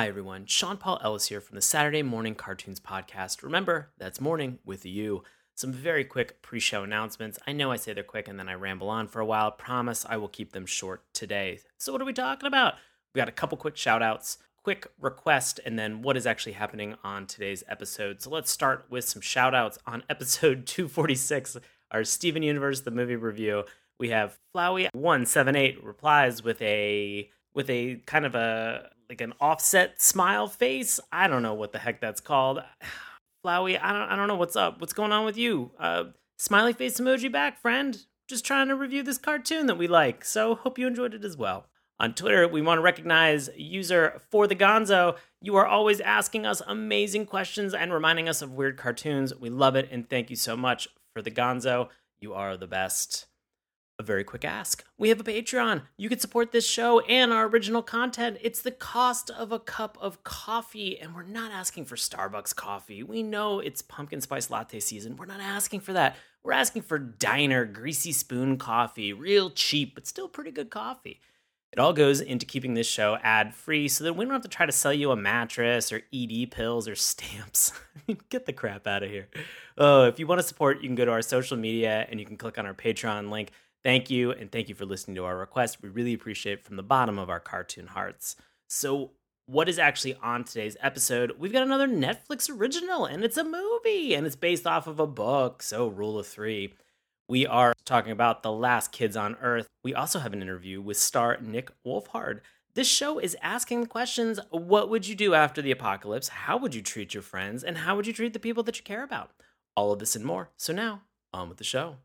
Hi, everyone. Sean Paul Ellis here from the Saturday Morning Cartoons Podcast. Remember, that's morning with you. Some very quick pre show announcements. I know I say they're quick and then I ramble on for a while. Promise I will keep them short today. So, what are we talking about? We got a couple quick shout outs, quick request, and then what is actually happening on today's episode. So, let's start with some shout outs on episode 246, our Steven Universe, the movie review. We have Flowey178 replies with a with a kind of a like an offset smile face. I don't know what the heck that's called. Flowey, I don't I don't know what's up. What's going on with you? Uh smiley face emoji back, friend. Just trying to review this cartoon that we like. So hope you enjoyed it as well. On Twitter, we want to recognize user for the Gonzo. You are always asking us amazing questions and reminding us of weird cartoons. We love it and thank you so much for the Gonzo. You are the best a very quick ask. We have a Patreon. You can support this show and our original content. It's the cost of a cup of coffee, and we're not asking for Starbucks coffee. We know it's pumpkin spice latte season. We're not asking for that. We're asking for diner, greasy spoon coffee, real cheap, but still pretty good coffee. It all goes into keeping this show ad free so that we don't have to try to sell you a mattress or ED pills or stamps. Get the crap out of here. Oh, if you want to support, you can go to our social media and you can click on our Patreon link. Thank you, and thank you for listening to our request. We really appreciate it from the bottom of our cartoon hearts. So, what is actually on today's episode? We've got another Netflix original, and it's a movie, and it's based off of a book. So, rule of three. We are talking about The Last Kids on Earth. We also have an interview with star Nick Wolfhard. This show is asking the questions what would you do after the apocalypse? How would you treat your friends? And how would you treat the people that you care about? All of this and more. So, now, on with the show.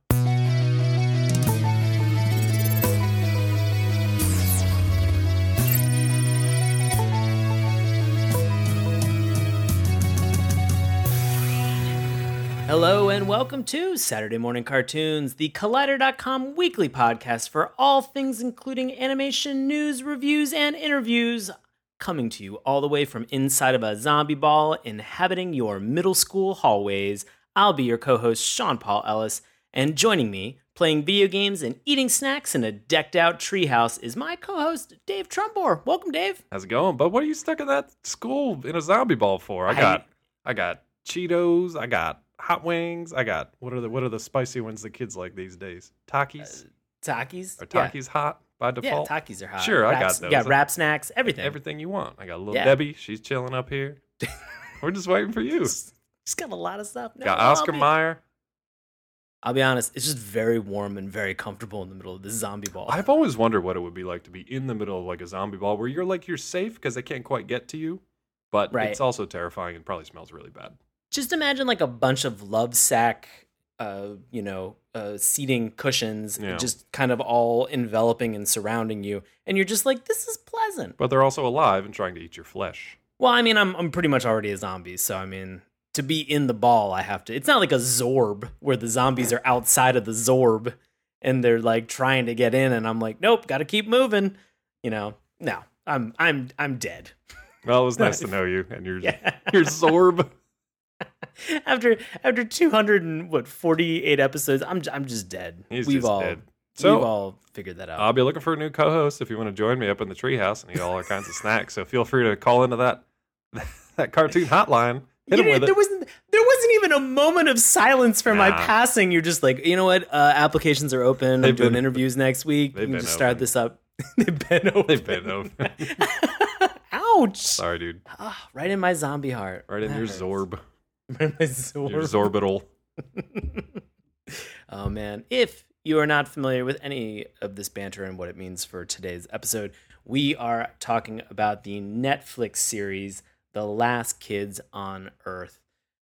Hello and welcome to Saturday Morning Cartoons, the Collider.com weekly podcast for all things including animation, news, reviews, and interviews. Coming to you all the way from inside of a zombie ball inhabiting your middle school hallways. I'll be your co host, Sean Paul Ellis, and joining me, playing video games and eating snacks in a decked out treehouse, is my co host, Dave Trumbore. Welcome, Dave. How's it going? But what are you stuck in that school in a zombie ball for? I got I, I got Cheetos, I got hot wings. I got what are the what are the spicy ones the kids like these days? Takis. Uh, Takis. Are Takis yeah. hot by default? Yeah, Takis are hot. Sure, Raps, I got those. Yeah, wrap snacks, everything. Everything you want. I got little yeah. Debbie. She's chilling up here. We're just waiting for you. She's got a lot of stuff. No, got Oscar I'll be, Mayer. I'll be honest, it's just very warm and very comfortable in the middle of this zombie ball. I've always wondered what it would be like to be in the middle of like a zombie ball where you're like you're safe because they can't quite get to you, but right. it's also terrifying and probably smells really bad just imagine like a bunch of love sack uh, you know, uh, seating cushions, yeah. just kind of all enveloping and surrounding you, and you're just like, this is pleasant. But they're also alive and trying to eat your flesh. Well, I mean, I'm I'm pretty much already a zombie, so I mean, to be in the ball, I have to. It's not like a Zorb where the zombies are outside of the Zorb and they're like trying to get in, and I'm like, nope, got to keep moving. You know, no, I'm I'm I'm dead. Well, it was nice to know you and your yeah. your Zorb. after after 200 and what 48 episodes i'm i'm just dead He's we've just all dead. So, we've all figured that out i'll be looking for a new co-host if you want to join me up in the treehouse and eat all our kinds of snacks so feel free to call into that that cartoon hotline Hit him with there it. wasn't there wasn't even a moment of silence for my passing. You're just like, you know what? Uh, applications are open. I'm They've doing been- interviews next week. We they've can just start this up. They've been open. they've been open Ouch! sorry dude Ah, right in my zombie heart. right in That your hurts. zorb In my Zorb. your zorbital oh man. If you are not familiar with any of this banter and what it means for today's episode, we are talking about the Netflix series The Last Kids on Earth.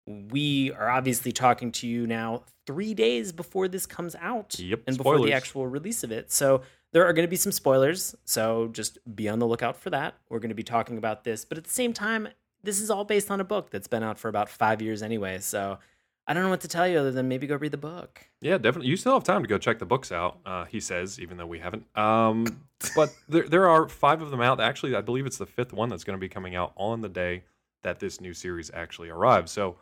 We are obviously talking to you now 3 days before this comes out Yep, and before the actual release of it. So there are going to be some spoilers, so just be on the lookout for that. We're going to be talking about this, but at the same time, this is all based on a book that's been out for about 5 years anyway. So I don't know what to tell you other than maybe go read the book. Yeah, definitely. You still have time to go check the books out. Uh, he says, even though we haven't. Um, but there, there are five of them out. Actually, I believe it's the fifth one that's going to be coming out on the day that this new series actually arrives. So,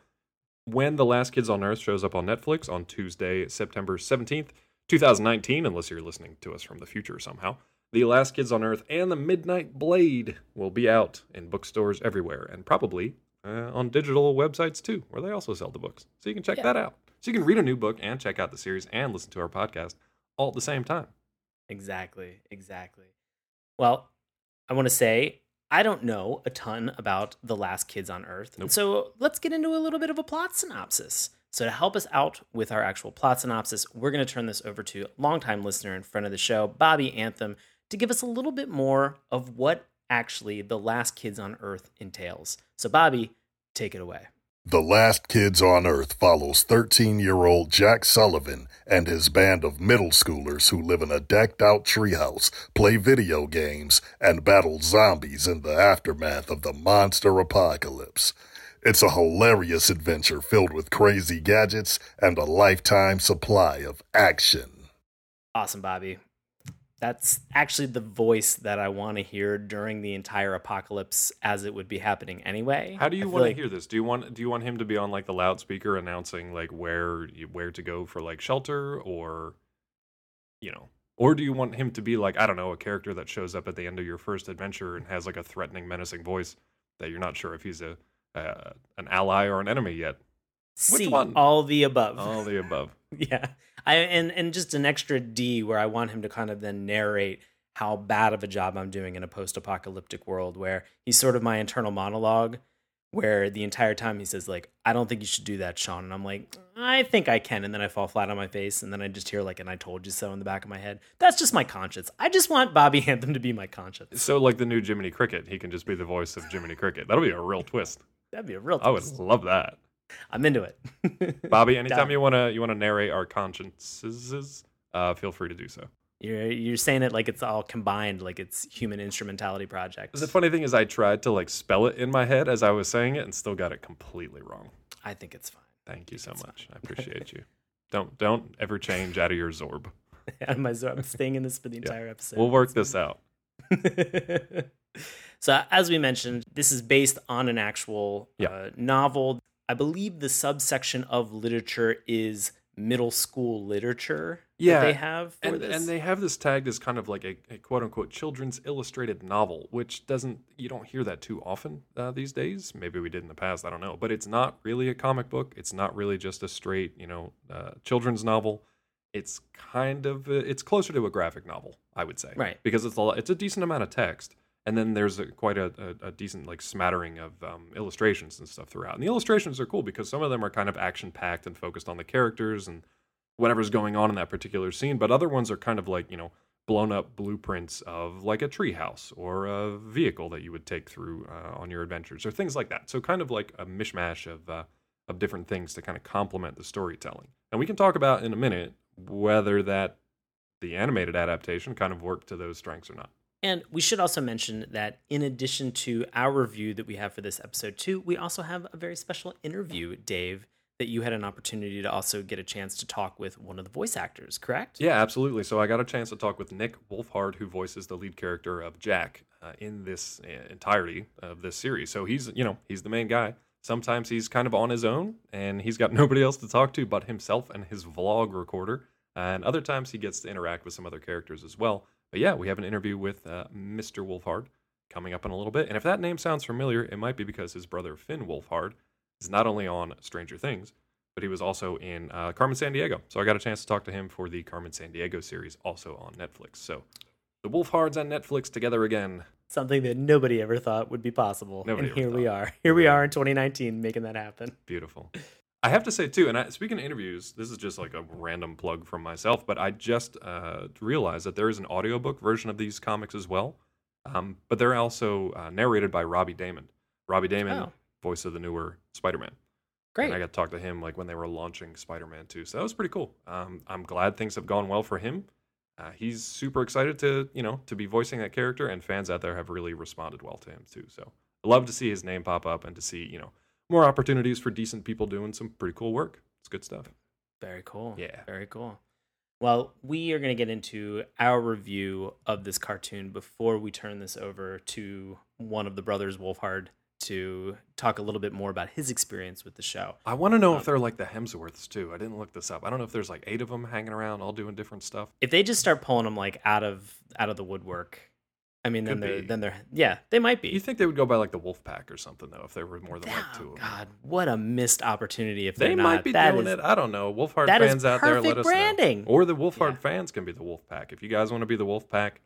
when the Last Kids on Earth shows up on Netflix on Tuesday, September seventeenth, two thousand nineteen, unless you're listening to us from the future somehow, The Last Kids on Earth and The Midnight Blade will be out in bookstores everywhere and probably uh, on digital websites too, where they also sell the books. So you can check Yeah. that out. So you can read a new book and check out the series and listen to our podcast all at the same time. Exactly, exactly. Well, I want to say I don't know a ton about The Last Kids on Earth. Nope. So let's get into a little bit of a plot synopsis. So, to help us out with our actual plot synopsis, we're going to turn this over to longtime listener and friend of the show, Bobby Anthem, to give us a little bit more of what actually The Last Kids on Earth entails. So, Bobby, take it away. The Last Kids on Earth follows 13 year old Jack Sullivan and his band of middle schoolers who live in a decked out treehouse, play video games, and battle zombies in the aftermath of the monster apocalypse. It's a hilarious adventure filled with crazy gadgets and a lifetime supply of action. Awesome, Bobby. That's actually the voice that I want to hear during the entire apocalypse as it would be happening anyway. How do you want to like- hear this? Do you want do you want him to be on like the loudspeaker announcing like where where to go for like shelter or you know, or do you want him to be like I don't know, a character that shows up at the end of your first adventure and has like a threatening, menacing voice that you're not sure if he's a uh, an ally or an enemy yet? C, all the above. All the above. yeah. I and and just an extra D where I want him to kind of then narrate how bad of a job I'm doing in a post-apocalyptic world where he's sort of my internal monologue where the entire time he says like I don't think you should do that Sean and I'm like I think I can and then I fall flat on my face and then I just hear like and I told you so in the back of my head. That's just my conscience. I just want Bobby Anthem to be my conscience. So like the new Jiminy Cricket, he can just be the voice of Jiminy Cricket. That'll be a real twist. That'd be a real I would love that. I'm into it. Bobby, anytime you wanna you wanna narrate our consciences, uh, feel free to do so. You're you're saying it like it's all combined, like it's human instrumentality projects. The funny thing is, I tried to like spell it in my head as I was saying it, and still got it completely wrong. I think it's fine. Thank you so much. I appreciate you. Don't don't ever change out of your Zorb. I might as well- I'm staying in this for the entire episode. We'll work this out. so, as we mentioned, this is based on an actual Yeah. uh, novel. I believe the subsection of literature is middle school literature. Yeah, that they have for And, this. and they have this tagged as kind of like a, a quote unquote children's illustrated novel, which doesn't you don't hear that too often uh, these days. Maybe we did in the past, I don't know. But it's not really a comic book. It's not really just a straight you know uh, children's novel. It's kind of uh, it's closer to a graphic novel, I would say, Right. Because it's a it's a decent amount of text, and then there's a, quite a, a, a decent like smattering of um, illustrations and stuff throughout. And the illustrations are cool because some of them are kind of action packed and focused on the characters and whatever's going on in that particular scene. But other ones are kind of like, you know, blown up blueprints of like a treehouse or a vehicle that you would take through uh, on your adventures or things like that. So kind of like a mishmash of uh, of different things to kind of complement the storytelling. And we can talk about in a minute whether that the animated adaptation kind of worked to those strengths or not. And we should also mention that in addition to our review that we have for this episode too, we also have a very special interview, Dave, that you had an opportunity to also get a chance to talk with one of the voice actors, correct? Yeah, absolutely. So I got a chance to talk with Nick Wolfhard, who voices the lead character of Jack uh, in this uh, entirety of this series. So he's, you know, he's the main guy. Sometimes he's kind of on his own, and he's got nobody else to talk to but himself and his vlog recorder. And other times he gets to interact with some other characters as well. But yeah, we have an interview with uh, Mr. Wolfhard coming up in a little bit. And if that name sounds familiar, it might be because his brother Finn Wolfhard is not only on Stranger Things, but he was also in uh, Carmen Sandiego. So I got a chance to talk to him for the Carmen Sandiego series, also on Netflix. So the Wolfhards on Netflix together again. Something that nobody ever thought would be possible. Nobody and here we are. Here we are in 2019 making that happen. Beautiful. I have to say too, and I, speaking of interviews, this is just like a random plug from myself, but I just uh, realized that there is an audiobook version of these comics as well. Um, but they're also uh, narrated by Robbie Daymond. Robbie Daymond, Oh. voice of the newer Spider-Man. Great. And I got to talk to him like when they were launching Spider-Man 2. So that was pretty cool. Um, I'm glad things have gone well for him. Uh, he's super excited to, you know, to be voicing that character, and fans out there have really responded well to him too. So I love to see his name pop up and to see, you know, more opportunities for decent people doing some pretty cool work. It's good stuff. Very cool. Yeah. Very cool. Well, we are going to get into our review of this cartoon before we turn this over to one of the brothers, Wolfhard, to talk a little bit more about his experience with the show. I want to know Um, if they're like the Hemsworths too. I didn't look this up. I don't know if there's like eight of them hanging around, all doing different stuff. If they just start pulling them like out of out of the woodwork, I mean, then Could they're be. then they're yeah, they might be. You think they would go by like the Wolf Pack or something though, if there were more than like Oh, two of them? God, what a missed opportunity if They they're might not. be That doing is- it. I don't know. Wolfhard fans out there, let us branding. know. Or the Wolfhard Yeah. fans can be the Wolf Pack. If you guys want to be the Wolf Pack,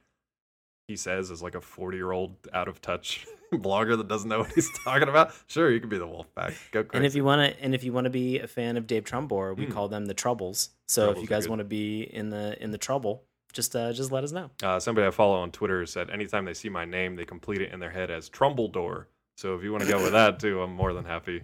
he says is like a 40 year old out of touch blogger that doesn't know what he's talking about. Sure, you can be the Wolf Pack. Go crazy. And if you want to, and if you want to be a fan of Dave Trumbore, we Mm. call them the Troubles. So if you guys want to be in the in the trouble, just uh, just let us know. Uh, somebody I follow on Twitter said anytime they see my name, they complete it in their head as Trumbledore. So if you want to go with that too, I'm more than happy.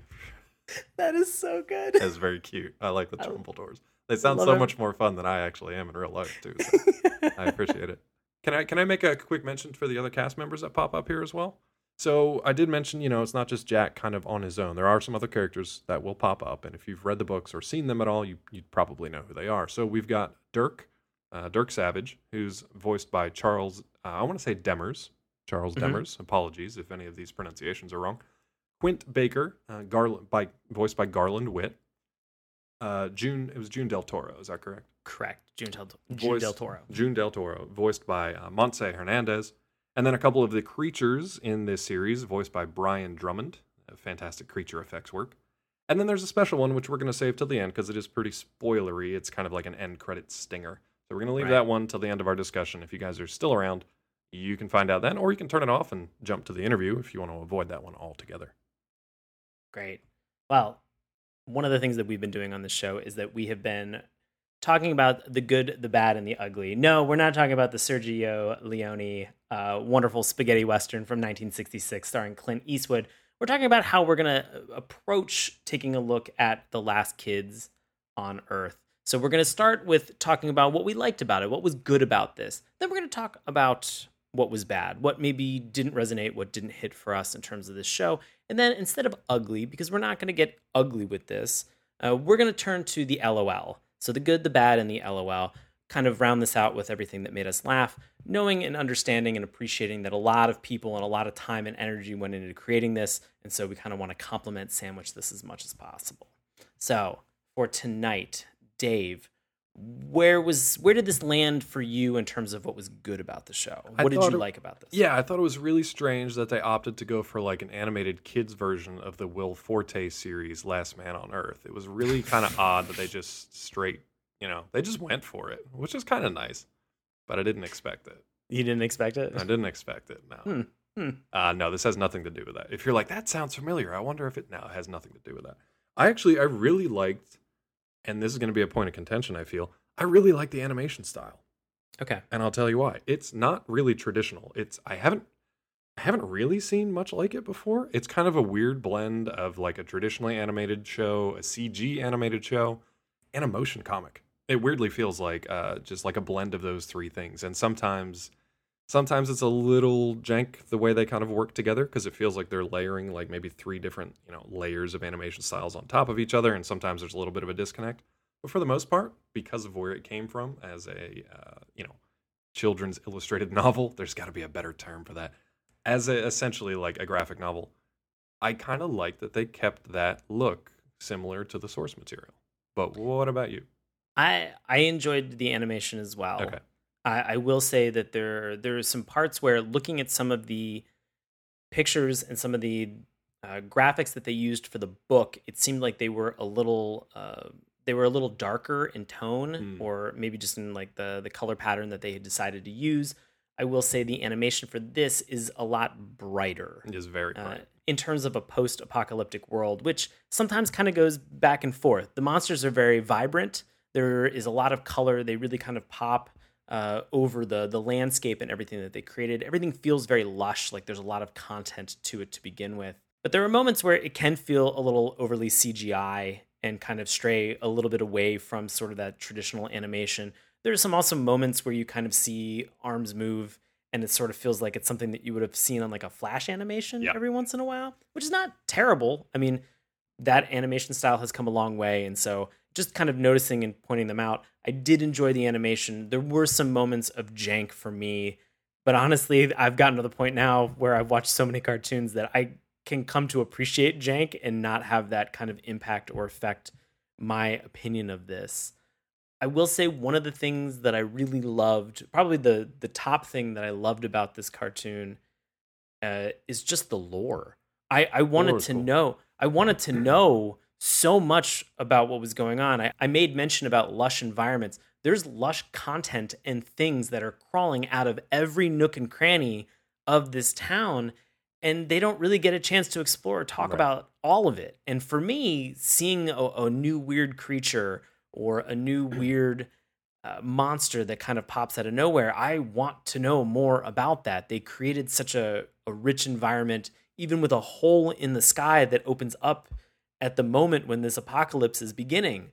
That is so good. That's very cute. I like the I- Trumbledores. They sound so it. much more fun than I actually am in real life too. So I appreciate it. Can I can I make a quick mention for the other cast members that pop up here as well? So I did mention, you know, it's not just Jack kind of on his own. There are some other characters that will pop up, and if you've read the books or seen them at all, you you probably know who they are. So we've got Dirk, uh, Dirk Savage, who's voiced by Charles. Uh, I want to say Demers, Charles Mhm. Demers. Apologies if any of these pronunciations are wrong. Quint Baker, uh, Garland, by voiced by Garland Whitt. Uh, June, it was June Del Toro. Is that correct? Correct. June Del, June Voiced- Del Toro. June Del Toro, voiced by uh, Montse Hernandez, and then a couple of the creatures in this series, voiced by Brian Drummond. Fantastic creature effects work. And then there's a special one which we're going to save till the end because it is pretty spoilery. It's kind of like an end credit stinger. So we're going to leave Right. that one till the end of our discussion. If you guys are still around, you can find out then, or you can turn it off and jump to the interview if you want to avoid that one altogether. Great. Well, one of the things that we've been doing on this show is that we have been talking about the good, the bad, and the ugly. No, we're not talking about the Sergio Leone uh, wonderful spaghetti western from 1966 starring Clint Eastwood. We're talking about how we're going to approach taking a look at The Last Kids on Earth. So we're going to start with talking about what we liked about it, what was good about this. Then we're going to talk about what was bad, what maybe didn't resonate, what didn't hit for us in terms of this show. And then instead of ugly, because we're not going to get ugly with this, uh, we're going to turn to the LOL. So the good, the bad, and the LOL. Kind of round this out with everything that made us laugh, knowing and understanding and appreciating that a lot of people and a lot of time and energy went into creating this. And so we kind of want to compliment sandwich this as much as possible. So for tonight, Dave, where was where did this land for you in terms of what was good about the show? What did you it- like about this? Yeah, I thought it was really strange that they opted to go for like an animated kids version of the Will Forte series Last Man on Earth. It was really kind of odd that they just straight, you know, they just went for it, which is kind of nice. But I didn't expect it. You didn't expect it? I didn't expect it. No. Hmm, hmm. Uh, no, this has nothing to do with that. If you're like, that sounds familiar, I wonder if it. No, it has nothing to do with that. I actually, I really liked, and this is going to be a point of contention, I feel. I really like the animation style Okay. and I'll tell you why. It's not really traditional. It's I haven't I haven't really seen much like it before. It's kind of a weird blend of like a traditionally animated show, a CG animated show, and a motion comic. It weirdly feels like uh, just like a blend of those three things. And sometimes sometimes it's a little jank the way they kind of work together because it feels like they're layering like maybe three different you know layers of animation styles on top of each other and sometimes there's a little bit of a disconnect. But for the most part because of where it came from as a uh, you know children's illustrated novel there's got to be a better term for that. As a, essentially like a graphic novel i kind of like that they kept that look similar to the source material. But what about you? I I enjoyed the animation as well. okay I, I will say that there there are some parts where looking at some of the pictures and some of the uh, graphics that they used for the book, it seemed like they were a little uh, they were a little darker in tone, Mm. or maybe just in like the the color pattern that they had decided to use. I will say the animation for this is a lot brighter it is very uh, in terms of a post-apocalyptic world, which sometimes kind of goes back and forth. The monsters are very vibrant. There is a lot of color. They really kind of pop uh, over the the landscape and everything that they created. Everything feels very lush. Like there's a lot of content to it to begin with. But there are moments where it can feel a little overly CGI and kind of stray a little bit away from sort of that traditional animation. There's some also moments where you kind of see arms move and it sort of feels like it's something that you would have seen on like a flash animation Yeah. every once in a while, which is not terrible. I mean, that animation style has come a long way and so just kind of noticing and pointing them out, I did enjoy the animation. There were some moments of jank for me, but honestly, I've gotten to the point now where I've watched so many cartoons that I can come to appreciate jank and not have that kind of impact or affect my opinion of this. I will say one of the things that I really loved, probably the the top thing that I loved about this cartoon, uh, is just the lore. I I wanted to cool. know. I wanted to know so much about what was going on. I, I made mention about lush environments. There's lush content and things that are crawling out of every nook and cranny of this town and they don't really get a chance to explore or talk right. about all of it. And for me, seeing a, a new weird creature or a new weird uh, monster that kind of pops out of nowhere, I want to know more about that. They created such a, a rich environment, even with a hole in the sky that opens up at the moment when this apocalypse is beginning.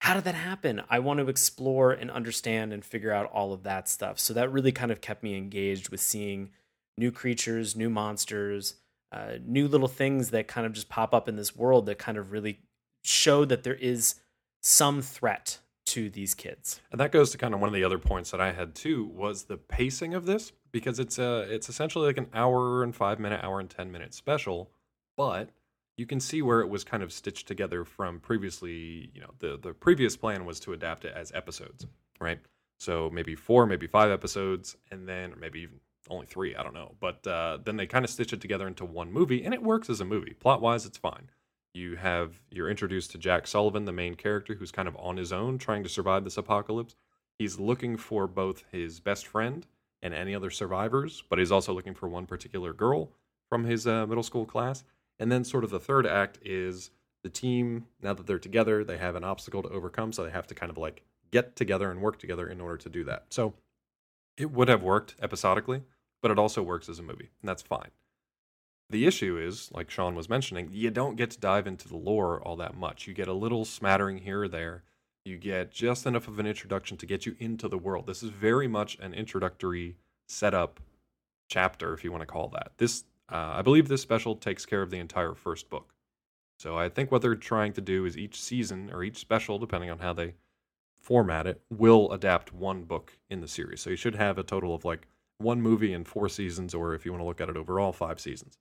How did that happen? I want to explore and understand and figure out all of that stuff. So that really kind of kept me engaged with seeing new creatures, new monsters, uh, new little things that kind of just pop up in this world that kind of really show that there is some threat to these kids. And that goes to kind of one of the other points that I had too was the pacing of this because it's a it's essentially like an hour and 5 minute hour and 10 minute special, but you can see where it was kind of stitched together from previously, you know, the the previous plan was to adapt it as episodes, right? So maybe 4, maybe 5 episodes and then maybe even only three, I don't know. But uh, then they kind of stitch it together into one movie, and it works as a movie. Plot wise, it's fine. You have you're introduced to Jack Sullivan, the main character, who's kind of on his own, trying to survive this apocalypse. He's looking for both his best friend and any other survivors, but he's also looking for one particular girl from his uh, middle school class. And then, sort of, the third act is the team. Now that they're together, they have an obstacle to overcome, so they have to kind of like get together and work together in order to do that. So it would have worked episodically but it also works as a movie, and that's fine. The issue is, like Sean was mentioning, you don't get to dive into the lore all that much. You get a little smattering here or there. You get just enough of an introduction to get you into the world. This is very much an introductory setup chapter, if you want to call that. This, uh, I believe, this special takes care of the entire first book. So I think what they're trying to do is each season or each special, depending on how they format it, will adapt one book in the series. So you should have a total of like one movie in four seasons, or if you want to look at it overall, five seasons,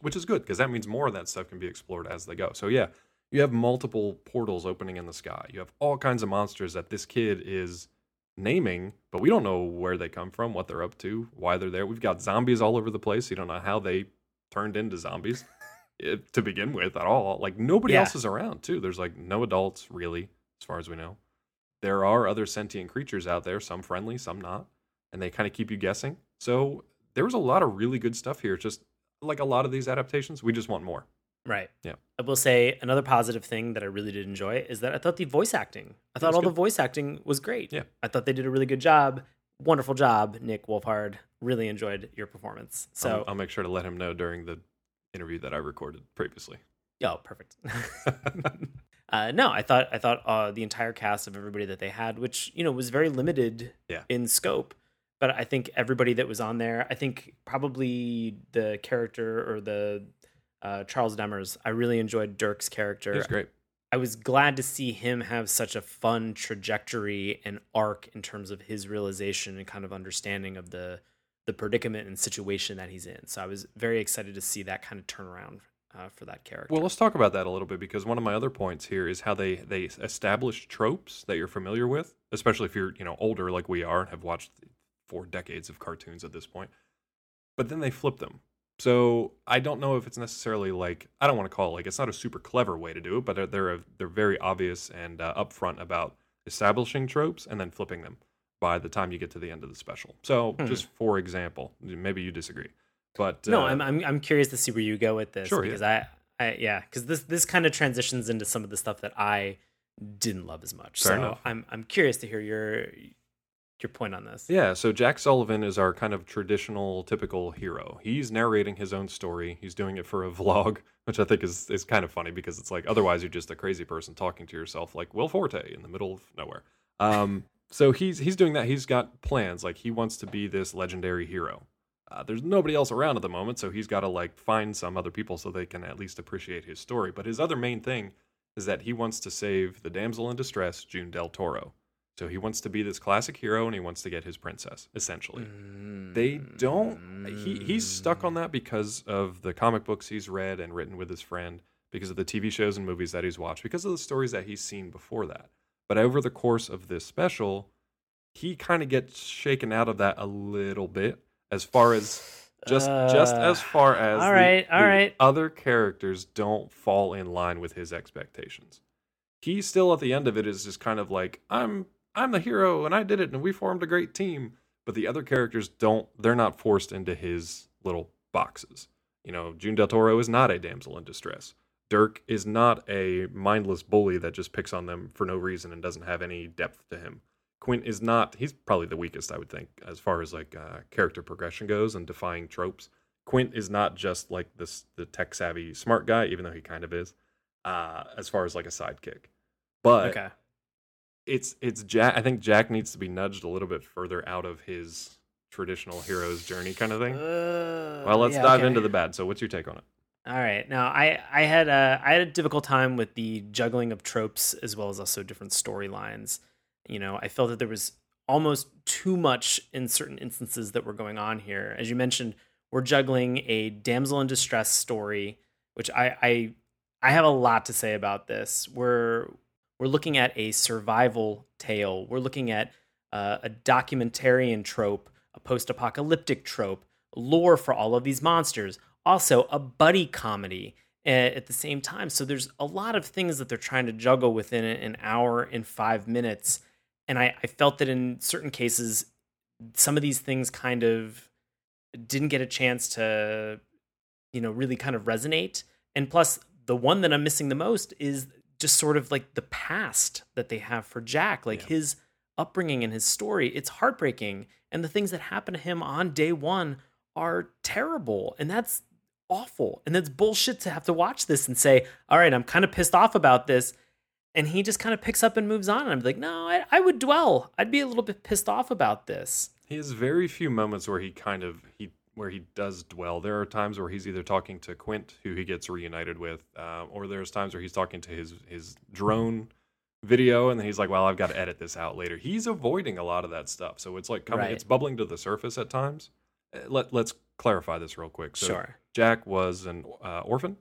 which is good because that means more of that stuff can be explored as they go. So, yeah, you have multiple portals opening in the sky. You have all kinds of monsters that this kid is naming, but we don't know where they come from, what they're up to, why they're there. We've got zombies all over the place. You don't know how they turned into zombies eh, to begin with at all. Like, nobody yeah. else is around, too. There's like no adults, really, as far as we know. There are other sentient creatures out there, some friendly, some not and they kind of keep you guessing. So there was a lot of really good stuff here. Just like a lot of these adaptations, we just want more. Right. Yeah. I will say another positive thing that I really did enjoy is that I thought the voice acting, I thought all good. the voice acting was great. Yeah. I thought they did a really good job. Wonderful job, Nick Wolfhard. Really enjoyed your performance. So I'll, I'll make sure to let him know during the interview that I recorded previously. Oh, perfect. uh, no, I thought I thought uh, the entire cast of everybody that they had, which you know was very limited yeah. in scope, but I think everybody that was on there, I think probably the character or the uh, Charles Demers, I really enjoyed Dirk's character. He's great. I was glad to see him have such a fun trajectory and arc in terms of his realization and kind of understanding of the the predicament and situation that he's in. So I was very excited to see that kind of turnaround uh, for that character. Well, let's talk about that a little bit because one of my other points here is how they they establish tropes that you're familiar with, especially if you're you know older like we are and have watched four decades of cartoons at this point. But then they flip them. So I don't know if it's necessarily like I don't want to call it like it's not a super clever way to do it, but they're they're, they're very obvious and uh, upfront about establishing tropes and then flipping them by the time you get to the end of the special. So hmm. just for example, maybe you disagree, but no, uh, I'm, I'm I'm curious to see where you go with this sure, because yeah. I, I yeah because this this kind of transitions into some of the stuff that I didn't love as much. Fair so enough. I'm I'm curious to hear your your point on this. Yeah, so Jack Sullivan is our kind of traditional, typical hero. He's narrating his own story. He's doing it for a vlog, which I think is is kind of funny because it's like otherwise you're just a crazy person talking to yourself, like Will Forte in the middle of nowhere. Um, so he's he's doing that. He's got plans. Like he wants to be this legendary hero. Uh, there's nobody else around at the moment, so he's got to like find some other people so they can at least appreciate his story. But his other main thing is that he wants to save the damsel in distress, June Del Toro. So he wants to be this classic hero and he wants to get his princess, essentially. Mm. They don't he he's stuck on that because of the comic books he's read and written with his friend, because of the TV shows and movies that he's watched, because of the stories that he's seen before that. But over the course of this special, he kind of gets shaken out of that a little bit as far as just just Uh, as far as all the- right, all the right. other characters don't fall in line with his expectations. He still at the end of it is just kind of like I'm I'm the hero and I did it and we formed a great team. But the other characters don't they're not forced into his little boxes. You know, June Del Toro is not a damsel in distress. Dirk is not a mindless bully that just picks on them for no reason and doesn't have any depth to him. Quint is not he's probably the weakest I would think as far as like uh, character progression goes and defying tropes. Quint is not just like this the tech savvy smart guy, even though he kind of is, uh, as far as like a sidekick. But okay. It's it's Jack. I think Jack needs to be nudged a little bit further out of his traditional hero's journey kind of thing. Uh, well, let's yeah, dive okay. into the bad. So, what's your take on it? All right. Now, I I had a I had a difficult time with the juggling of tropes as well as also different storylines. You know, I felt that there was almost too much in certain instances that were going on here. As you mentioned, we're juggling a damsel in distress story, which I I I have a lot to say about this. We're we're looking at a survival tale. We're looking at uh, a documentarian trope, a post-apocalyptic trope, lore for all of these monsters. Also, a buddy comedy at the same time. So there's a lot of things that they're trying to juggle within an hour and five minutes. And I, I felt that in certain cases, some of these things kind of didn't get a chance to, you know, really kind of resonate. And plus, the one that I'm missing the most is just sort of like the past that they have for Jack, like Yeah. his upbringing and his story. It's heartbreaking. And the things that happen to him on day one are terrible. And that's awful. And that's bullshit to have to watch this and say, all right, I'm kind of pissed off about this. And he just kind of picks up and moves on. And I'm like, no, I, I would dwell. I'd be a little bit pissed off about this. He has very few moments where he kind of he where he does dwell. There are times where he's either talking to Quint, who he gets reunited with, uh, or there's times where he's talking to his his drone video, and then he's like, "Well, I've got to edit this out later." He's avoiding a lot of that stuff, so it's like coming, Right. it's bubbling to the surface at times. Uh, Let Let's clarify this real quick. So sure. Jack was an uh, orphan.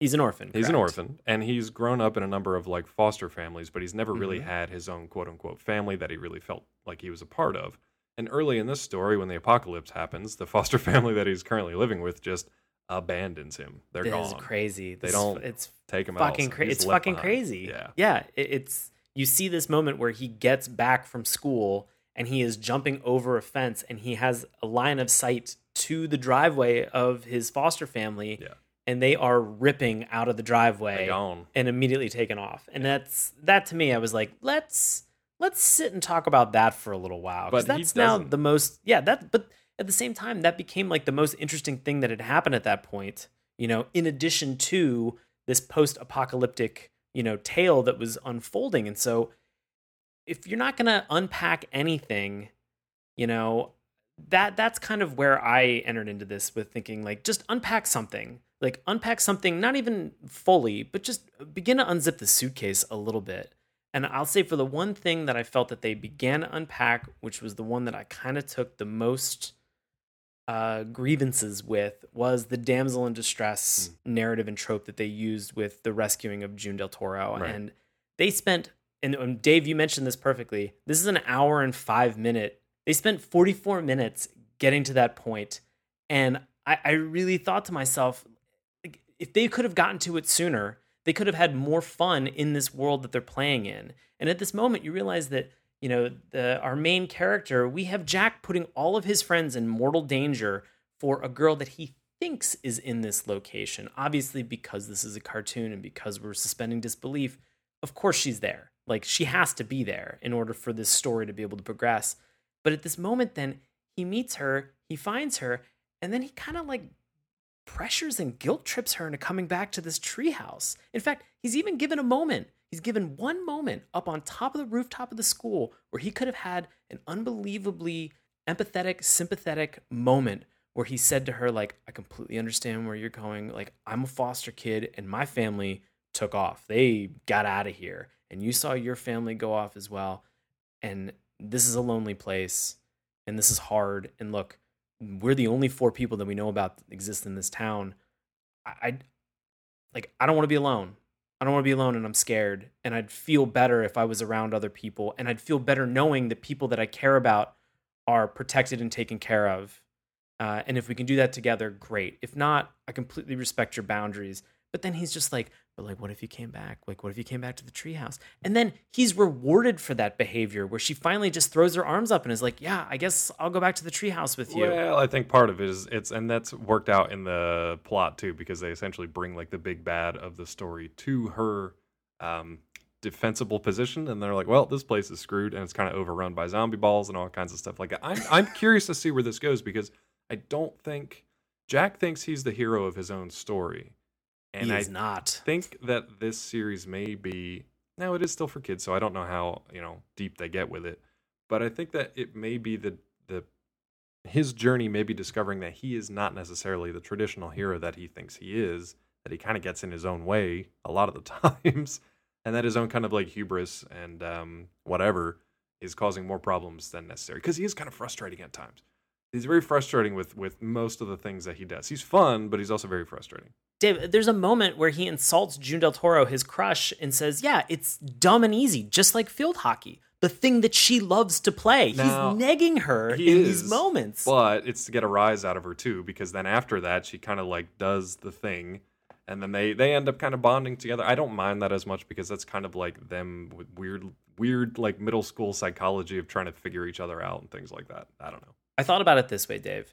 He's an orphan. He's an orphan, and he's grown up in a number of like foster families, but he's never really Mhm. had his own quote unquote family that he really felt like he was a part of. And early in this story, when the apocalypse happens, the foster family that he's currently living with just abandons him. They're It gone. crazy. They This- don't It's Take him fucking out. It's fucking behind. crazy. Yeah. Yeah. It, it's you see this moment where he gets back from school and he is jumping over a fence and he has a line of sight to the driveway of his foster family. Yeah. And they are ripping out of the driveway and immediately taken off. And that's that to me. I was like, let's let's sit and talk about that for a little while because that's now the most. Yeah, that. But at the same time, that became like the most interesting thing that had happened at that point. You know, in addition to this post-apocalyptic, you know, tale that was unfolding, and so if you're not gonna unpack anything, you know, that that's kind of where I entered into this with thinking like just unpack something. Like unpack something not even fully, but just begin to unzip the suitcase a little bit. And I'll say for the one thing that I felt that they began to unpack, which was the one that I kind of took the most uh, grievances with, was the damsel in distress narrative and trope that they used with the rescuing of June Del Toro. Right. And they spent, and, and Dave, you mentioned this perfectly. This is an hour and five minute. They spent 44 minutes getting to that point, and I, I really thought to myself, like, if they could have gotten to it sooner, they could have had more fun in this world that they're playing in. And at this moment, you realize that you know the our main character, we have Jack putting all of his friends in mortal danger for a girl that he thinks is in this location. Obviously, because this is a cartoon and because we're suspending disbelief, of course she's there. Like she has to be there in order for this story to be able to progress. But at this moment, then he meets her, he finds her, and then he kind of like pressures and guilt trips her into coming back to this treehouse. In fact, he's even given a moment. He's given one moment up on top of the rooftop of the school where he could have had an unbelievably empathetic, sympathetic moment where he said to her, like, I completely understand where you're going. Like, I'm a foster kid and my family took off. They got out of here. And you saw your family go off as well. and this is a lonely place and this is hard and look we're the only four people that we know about that exist in this town. I, I like i don't want to be alone. I don't want to be alone and i'm scared. And i'd feel better if i was around other people. And i'd feel better knowing that people that i care about are protected and taken care of. Uh, and if we can do that together great. If not i completely respect your boundaries. But then he's just like but like what if you came back like what if you came back to the treehouse and then he's rewarded for that behavior where she finally just throws her arms up and is like yeah i guess i'll go back to the treehouse with you Well, I think part of it is it's and that's worked out in the plot too because they essentially bring like the big bad of the story to her um defensible position and they're like, well, this place is screwed and it's kind of overrun by zombie balls and all kinds of stuff like that. I'm I'm curious to see where this goes because I don't think Jack thinks he's the hero of his own story. And he I is not think that this series may be now it is still for kids, so I don't know how you know deep they get with it, but I think that it may be the the his journey may be discovering that he is not necessarily the traditional hero that he thinks he is. That he kind of gets in his own way a lot of the times, and that his own kind of like hubris and um, whatever is causing more problems than necessary. Because he is kind of frustrating at times. He's very frustrating with with most of the things that he does. He's fun, but he's also very frustrating. Dave, there's a moment where he insults June Del Toro, his crush, and says, Yeah, it's dumb and easy, just like field hockey. The thing that she loves to play. Now, He's negging her he in is, these moments. But it's to get a rise out of her too, because then after that she kind of like does the thing, and then they they end up kind of bonding together. I don't mind that as much because that's kind of like them with weird weird like middle school psychology of trying to figure each other out and things like that. I don't know. I thought about it this way, Dave.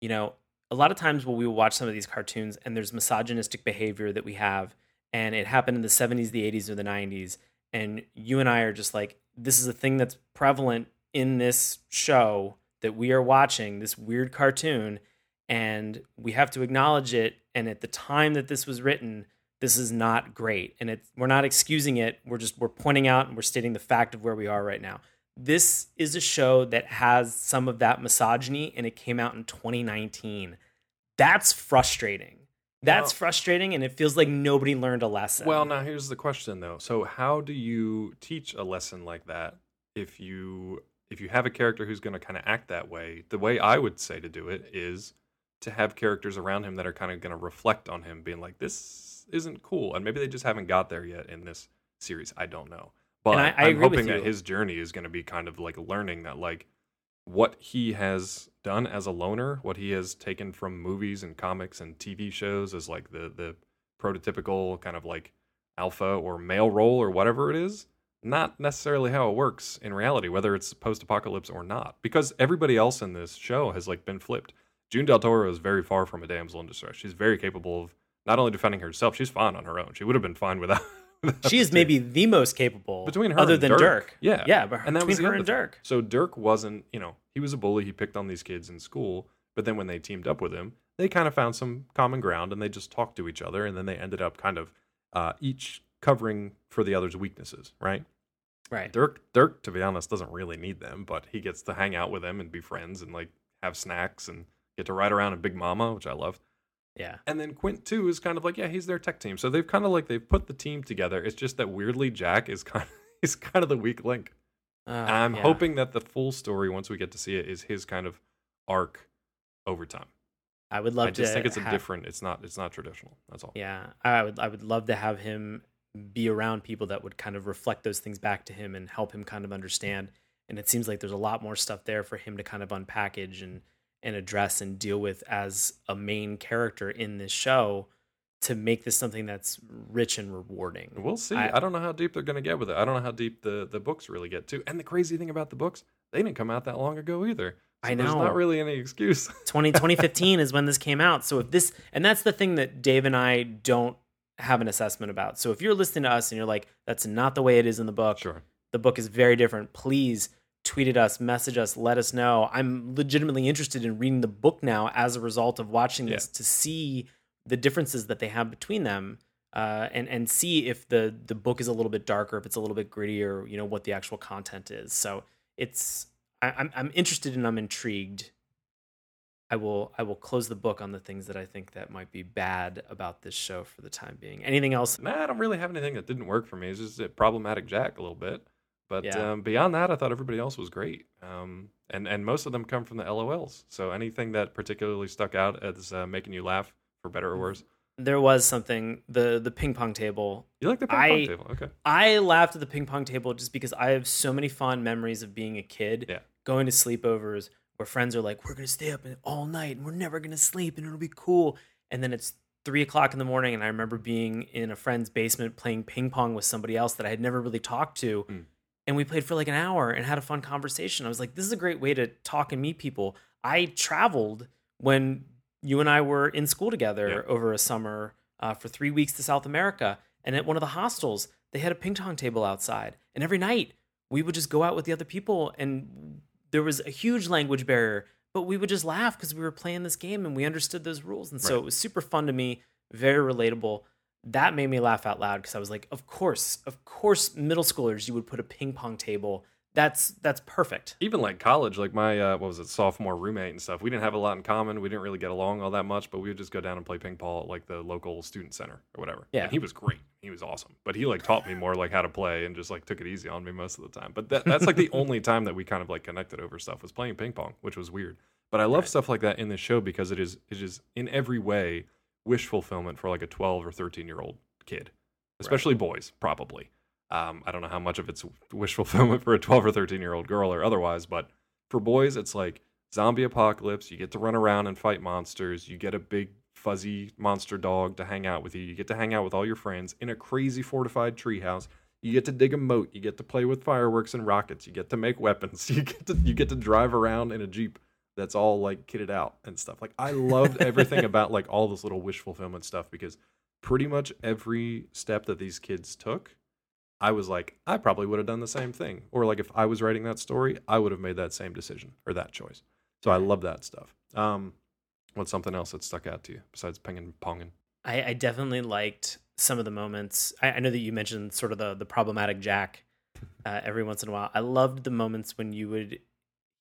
You know, a lot of times when we watch some of these cartoons and there's misogynistic behavior that we have, and it happened in the 70s, the 80s, or the 90s, and you and I are just like, this is a thing that's prevalent in this show that we are watching, this weird cartoon, and we have to acknowledge it. And at the time that this was written, this is not great. And it, we're not excusing it. We're just we're pointing out and we're stating the fact of where we are right now this is a show that has some of that misogyny and it came out in 2019 that's frustrating that's Well- frustrating and it feels like nobody learned a lesson Well, now here's the question though. So how do you teach a lesson like that if you if you have a character who's going to kind of act that way? The way I would say to do it is to have characters around him that are kind of going to reflect on him being like this isn't cool and maybe they just haven't got there yet in this series. I don't know. But And I- I am hoping that his journey is going to be kind of like learning that like what he has done as a loner, what he has taken from movies and comics and TV shows as like the the prototypical kind of like alpha or male role or whatever it is, not necessarily how it works in reality, whether it's post apocalypse or not. Because everybody else in this show has like been flipped. June Del Toro is very far from a damsel in distress. She's very capable of not only defending herself, she's fine on her own. She would have been fine without. she is maybe the most capable between her other and than Dirk. dirk, Yeah. yeah but and that between was her and thing. dirk So Dirk wasn't, you know, he was a bully. He picked on these kids in school, but then when they teamed up with him, they kind of found some common ground and they just talked to each other, and then they ended up kind of uh, each covering for the other's weaknesses, right? right Dirk, Dirk, to be honest, doesn't really need them, but he gets to hang out with them and be friends and like have snacks and get to ride around in Big Mama, which I love. Yeah And then Quint too is kind of like, yeah, he's their tech team. So they've kind of like they've put the team together. It's just that weirdly Jack is kind of he's kind of the weak link. Uh, I'm yeah. hoping that the full story, once we get to see it, is his kind of arc over time. i would love to I just think it's a have- different. It's not. It's not traditional. That's all. Yeah, I would I would love to have him be around people that would kind of reflect those things back to him and help him kind of understand. And it seems like there's a lot more stuff there for him to kind of unpackage and and address and deal with as a main character in this show to make this something that's rich and rewarding. We'll see. I, I- don't know how deep they're going to get with it. I don't know how deep the the books really get too. And the crazy thing about the books, they didn't come out that long ago either. So I There's know. not really any excuse. 20, 2015 is when this came out. So if this, and that's the thing that Dave and I don't have an assessment about. So if you're listening to us and you're like, that's not the way it is in the book, sure. the book is very different. Please tweet at us, message us, let us know. I'm legitimately interested in reading the book now as a result of watching this to see the differences that they have between them. Uh, and and see if the the book is a little bit darker, if it's a little bit grittier, you know what the actual content is. So it's I, I'm I'm interested and I'm intrigued. I will I will close the book on the things that I think that might be bad about this show for the time being. Anything else? Nah, I don't really have anything that didn't work for me. It's just a problematic Jack a little bit. But Yeah. um, beyond that, I thought everybody else was great. Um, and and most of them come from the LOLs. So anything that particularly stuck out as uh, making you laugh, for better or Mm-hmm. worse. There was something the the ping pong table. You like the ping I- pong table? Okay. I laughed at the ping pong table just because I have so many fond memories of being a kid, Yeah. going to sleepovers where friends are like, "We're gonna stay up all night and we're never gonna sleep and it'll be cool." And then it's three o'clock in the morning, and I remember being in a friend's basement playing ping pong with somebody else that I had never really talked to, Mm. And we played for like an hour and had a fun conversation. I was like, "This is a great way to talk and meet people." I traveled when you and I were in school together Yeah. over a summer uh, for three weeks to South America. And at one of the hostels, they had a ping pong table outside. And every night, we would just go out with the other people. And there was a huge language barrier, but we would just laugh because we were playing this game and we understood those rules. And so Right. it was super fun to me, very relatable. That made me laugh out loud because I was like, of course, of course, middle schoolers, you would put a ping pong table. That's that's perfect. Even like college, like my uh, what was it, sophomore roommate and stuff. We didn't have a lot in common. We didn't really get along all that much, but we would just go down and play ping pong at like the local student center or whatever. Yeah. and he was great. He was awesome, but he like taught me more like how to play and just like took it easy on me most of the time. But that, that's like the only time that we kind of like connected over stuff was playing ping pong, which was weird. But I love Right. stuff like that in this show because it is it is in every way wish fulfillment for like a 12 or 13 year old kid, especially boys, probably. Um, I don't know how much of it's wish fulfillment for a 12 or 13 year old girl or otherwise, but for boys, it's like zombie apocalypse. You get to run around and fight monsters. You get a big fuzzy monster dog to hang out with you. You get to hang out with all your friends in a crazy fortified treehouse. You get to dig a moat. You get to play with fireworks and rockets. You get to make weapons. You get to you get to drive around in a jeep that's all like kitted out and stuff. Like I loved everything about like all this little wish fulfillment stuff because pretty much every step that these kids took, I was like, I probably would have done the same thing. Or like if I was writing that story, I would have made that same decision or that choice. So I love that stuff. Um, what's something else that stuck out to you besides ping and ponging? I, I definitely liked some of the moments. I, I know that you mentioned sort of the the problematic Jack uh, every once in a while. I loved the moments when you would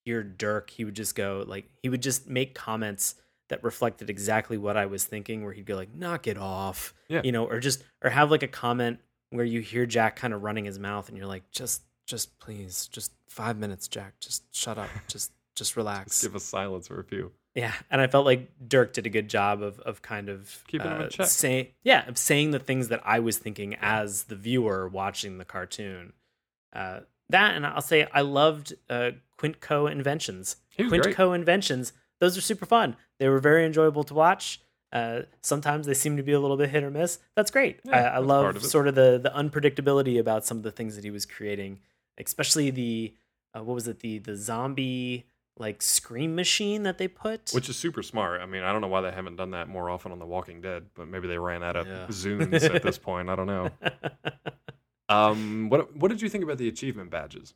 hear Dirk. He would just go like he would just make comments that reflected exactly what I was thinking. Where he'd go like, "Knock it off," Yeah. you know, or just or have like a comment where you hear Jack kind of running his mouth, and you're like, "Just, just please, just five minutes, Jack. Just shut up. Just, just relax." Just give us silence for a few. Yeah, and I felt like Dirk did a good job of of kind of Keeping uh, check. Say, yeah, of saying the things that I was thinking as the viewer watching the cartoon. Uh, that and I'll say I loved uh, Quint Co inventions. Quintco great. Inventions. Those are super fun. They were very enjoyable to watch. Uh, sometimes they seem to be a little bit hit or miss. That's great. Yeah, I, I that's love of sort of the the unpredictability about some of the things that he was creating, especially the uh, what was it the the zombie like scream machine that they put. Which is super smart. I mean, I don't know why they haven't done that more often on The Walking Dead, but maybe they ran out of Yeah. Zunes at this point. I don't know. Um, what what did you think about the achievement badges?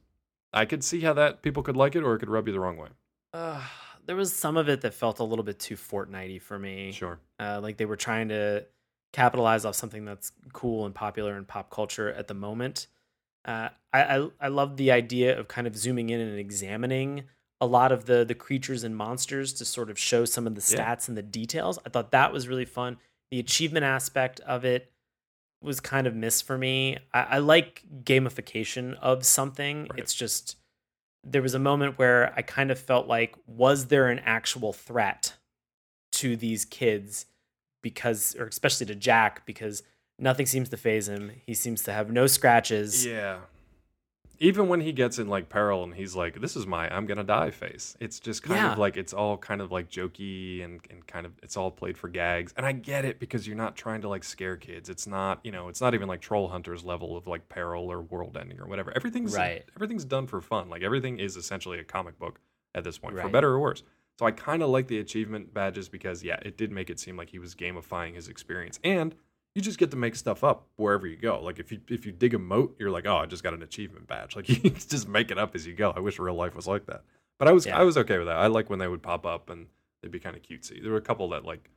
I could see how that people could like it or it could rub you the wrong way. uh, there was some of it that felt a little bit too Fortnitey for me. Sure. Uh, like they were trying to capitalize off something that's cool and popular in pop culture at the moment. Uh, I, I I love the idea of kind of zooming in and examining a lot of the the creatures and monsters to sort of show some of the Yeah. stats and the details. I thought that was really fun. The achievement aspect of it was kind of missed for me. I, I like gamification of something. Right. It's just there was a moment where I kind of felt like, was there an actual threat to these kids? Because, or especially to Jack, because nothing seems to phase him. He seems to have no scratches. Yeah. Even when he gets in like peril and he's like, "This is my I'm gonna die" face. It's just kind Yeah. of like it's all kind of like jokey and and kind of it's all played for gags. And I get it because you're not trying to like scare kids. It's not you know it's not even like Troll Hunters level of like peril or world ending or whatever. Everything's Right. Everything's done for fun. Like everything is essentially a comic book at this point, for better or worse. So I kind of like the achievement badges because yeah, it did make it seem like he was gamifying his experience and you just get to make stuff up wherever you go. Like if you if you dig a moat, you're like, oh, I just got an achievement badge. Like you just make it up as you go. I wish real life was like that. But I was Yeah. I was okay with that. I like when they would pop up and they'd be kind of cutesy. There were a couple that like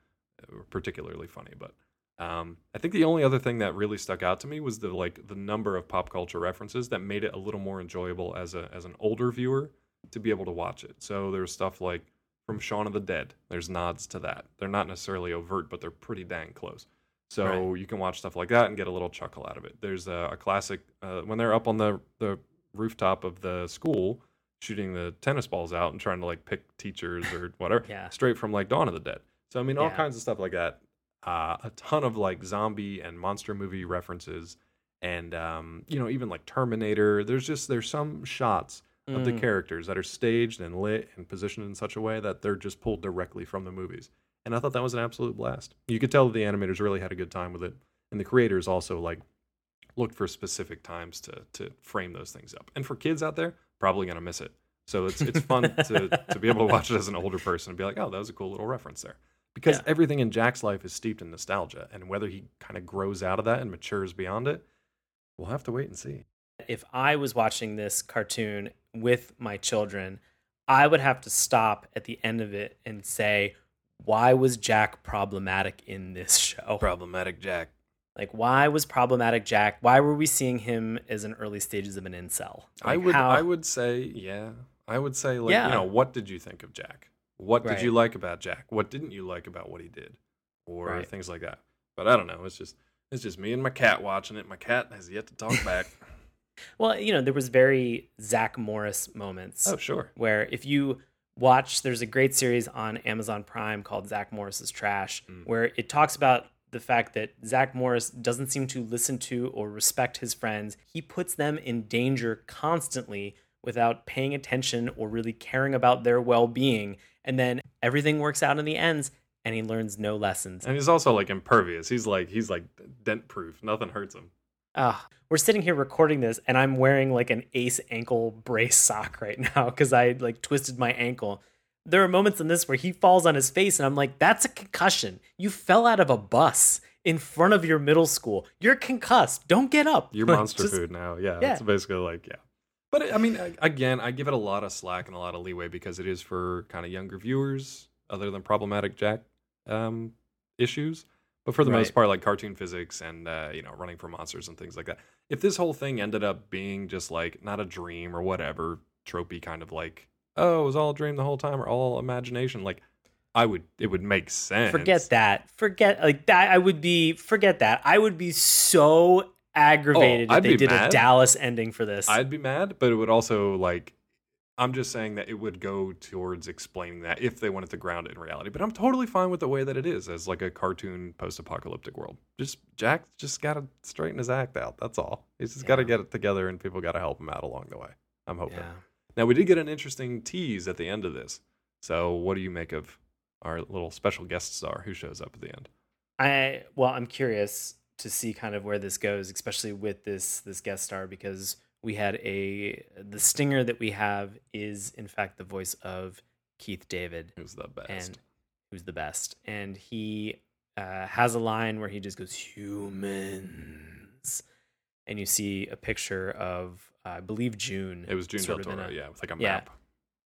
were particularly funny, but um, I think the only other thing that really stuck out to me was the like the number of pop culture references that made it a little more enjoyable as a as an older viewer to be able to watch it. So there's stuff like from Shaun of the Dead. There's nods to that. They're not necessarily overt, but they're pretty dang close. So you can watch stuff like that and get a little chuckle out of it. There's a, a classic uh, when they're up on the the rooftop of the school shooting the tennis balls out and trying to like pick teachers or whatever Yeah. straight from like Dawn of the Dead. So I mean all Yeah. kinds of stuff like that. Uh, a ton of like zombie and monster movie references and um, you know even like Terminator. There's just there's some shots of the Mm. characters that are staged and lit and positioned in such a way that they're just pulled directly from the movies. And I thought that was an absolute blast. You could tell that the animators really had a good time with it, and the creators also like looked for specific times to to frame those things up. And for kids out there, probably gonna miss it. So it's it's fun to to be able to watch it as an older person and be like, oh, that was a cool little reference there. Because Yeah. everything in Jack's life is steeped in nostalgia, and whether he kind of grows out of that and matures beyond it, we'll have to wait and see. if I was watching this cartoon with my children, I would have to stop at the end of it and say, why was Jack problematic in this show? Problematic Jack. Like, why was problematic Jack? Why were we seeing him as in early stages of an incel? I would how- I would say yeah. I would say like Yeah. you know what did you think of Jack? What did you like about Jack? What didn't you like about what he did? Or Right. things like that. But I don't know. It's just it's just me and my cat watching it. My cat has yet to talk back. Well, you know, there was very Zach Morris moments. oh sure. where if you watch there's a great series on amazon prime called zach morris's trash Mm. where it talks about the fact that zach morris doesn't seem to listen to or respect his friends he puts them in danger constantly without paying attention or really caring about their well-being and then everything works out in the ends and he learns no lessons And he's also like impervious. He's like he's like dent proof. Nothing hurts him. Ah, we're sitting here recording this, and I'm wearing like an ace ankle brace sock right now because I like twisted my ankle. There are moments in this where he falls on his face, and I'm like, "That's a concussion. You fell out of a bus in front of your middle school. You're concussed. Don't get up. You're Like, monster just- food now. Yeah, Yeah. It's basically like yeah. But it- I mean, again, I give it a lot of slack and a lot of leeway because it is for kind of younger viewers, other than problematic Jack um, issues. But for the most part, like cartoon physics and uh, you know running from monsters and things like that. If this whole thing ended up being just like not a dream or whatever, tropey kind of like oh it was all a dream the whole time or all imagination, like I would it would make sense. Forget that. Forget like that. I would be. Forget that. I would be so aggravated Oh, if they did a. Dallas ending for this. I'd be mad, but it would also like I'm just saying that it would go towards explaining that if they wanted to ground it in reality. But I'm totally fine with the way that it is as like a cartoon post-apocalyptic world. Just Jack just got to straighten his act out. That's all. He's just got to get it together, and people got to help him out along the way. I'm hoping. yeah. Now we did get an interesting tease at the end of this. So what do you make of our little special guest star who shows up at the end? I well, I'm curious to see kind of where this goes, especially with this this guest star because we had a the stinger that we have is in fact the voice of Keith David, Who's the best? and who's the best, and he uh, has a line where he just goes humans, and you see a picture of uh, I believe June. it was June Del sort of in Toro, a- yeah, with like a yeah, map.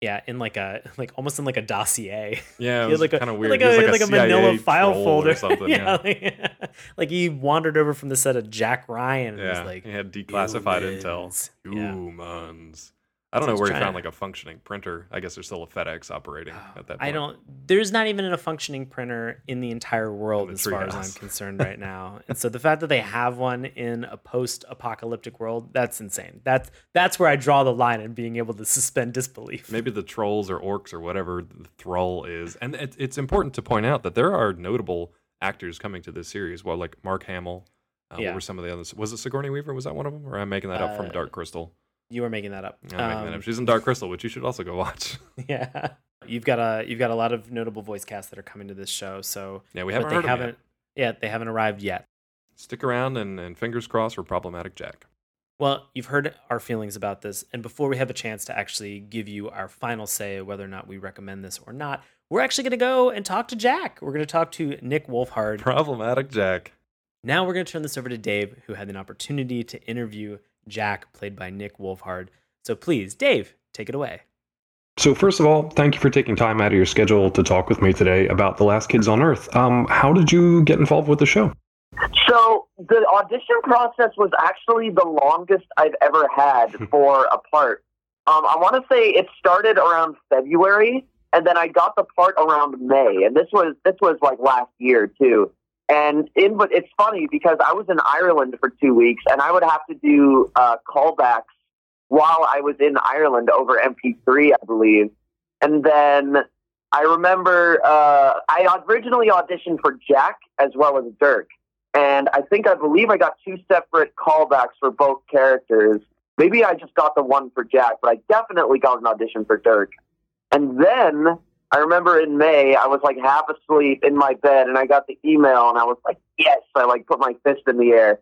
Yeah, in like a like almost in like a dossier. Yeah, it was like a kind of weird. had He was like a, like a manila file folder or something. yeah, yeah. like, like he wandered over from the set of Jack Ryan and Yeah, was like he had declassified "Humans." intel. Humans. I don't know where he found to- like a functioning printer. I guess there's still a FedEx operating at that point. I don't. There's not even a functioning printer in the entire world, the as far as I'm concerned right now. and so the fact that they have one in a post-apocalyptic world, that's insane. That's that's where I draw the line in being able to suspend disbelief. Maybe the trolls or orcs or whatever the Thrull is. And it, it's important to point out that there are notable actors coming to this series. Well, like Mark Hamill. Uh, Yeah. What were some of the others? Was it Sigourney Weaver? Was that one of them? Or am I making that up from Uh, Dark Crystal? You were making that up. I'm making that Um, up. She's in Dark Crystal, which you should also go watch. Yeah, you've got a you've got a lot of notable voice casts that are coming to this show. So yeah, we haven't they haven't. yet. Yeah, they haven't arrived yet. Stick around and, and fingers crossed for Problematic Jack. Well, you've heard our feelings about this, and before we have a chance to actually give you our final say whether or not we recommend this or not, we're actually going to go and talk to Jack. We're going to talk to Nick Wolfhard. Problematic Jack. Now we're going to turn this over to Dave, who had an opportunity to interview Jack, played by Nick Wolfhard. So please, Dave, take it away. So, first of all, thank you for taking time out of your schedule to talk with me today about The Last Kids on Earth. Um, how did you get involved with the show? So the audition process was actually the longest I've ever had for a part. Um, I want to say it started around February, and then I got the part around May, and this was this was like last year too. And in but it's funny because I was in Ireland for two weeks, and I would have to do uh, callbacks while I was in Ireland over MP3, I believe. And then I remember uh, I originally auditioned for Jack as well as Dirk. And I think I believe I got two separate callbacks for both characters. Maybe I just got the one for Jack, but I definitely got an audition for Dirk. And then I remember in May, I was like half asleep in my bed and I got the email and I was like, yes, I like put my fist in the air.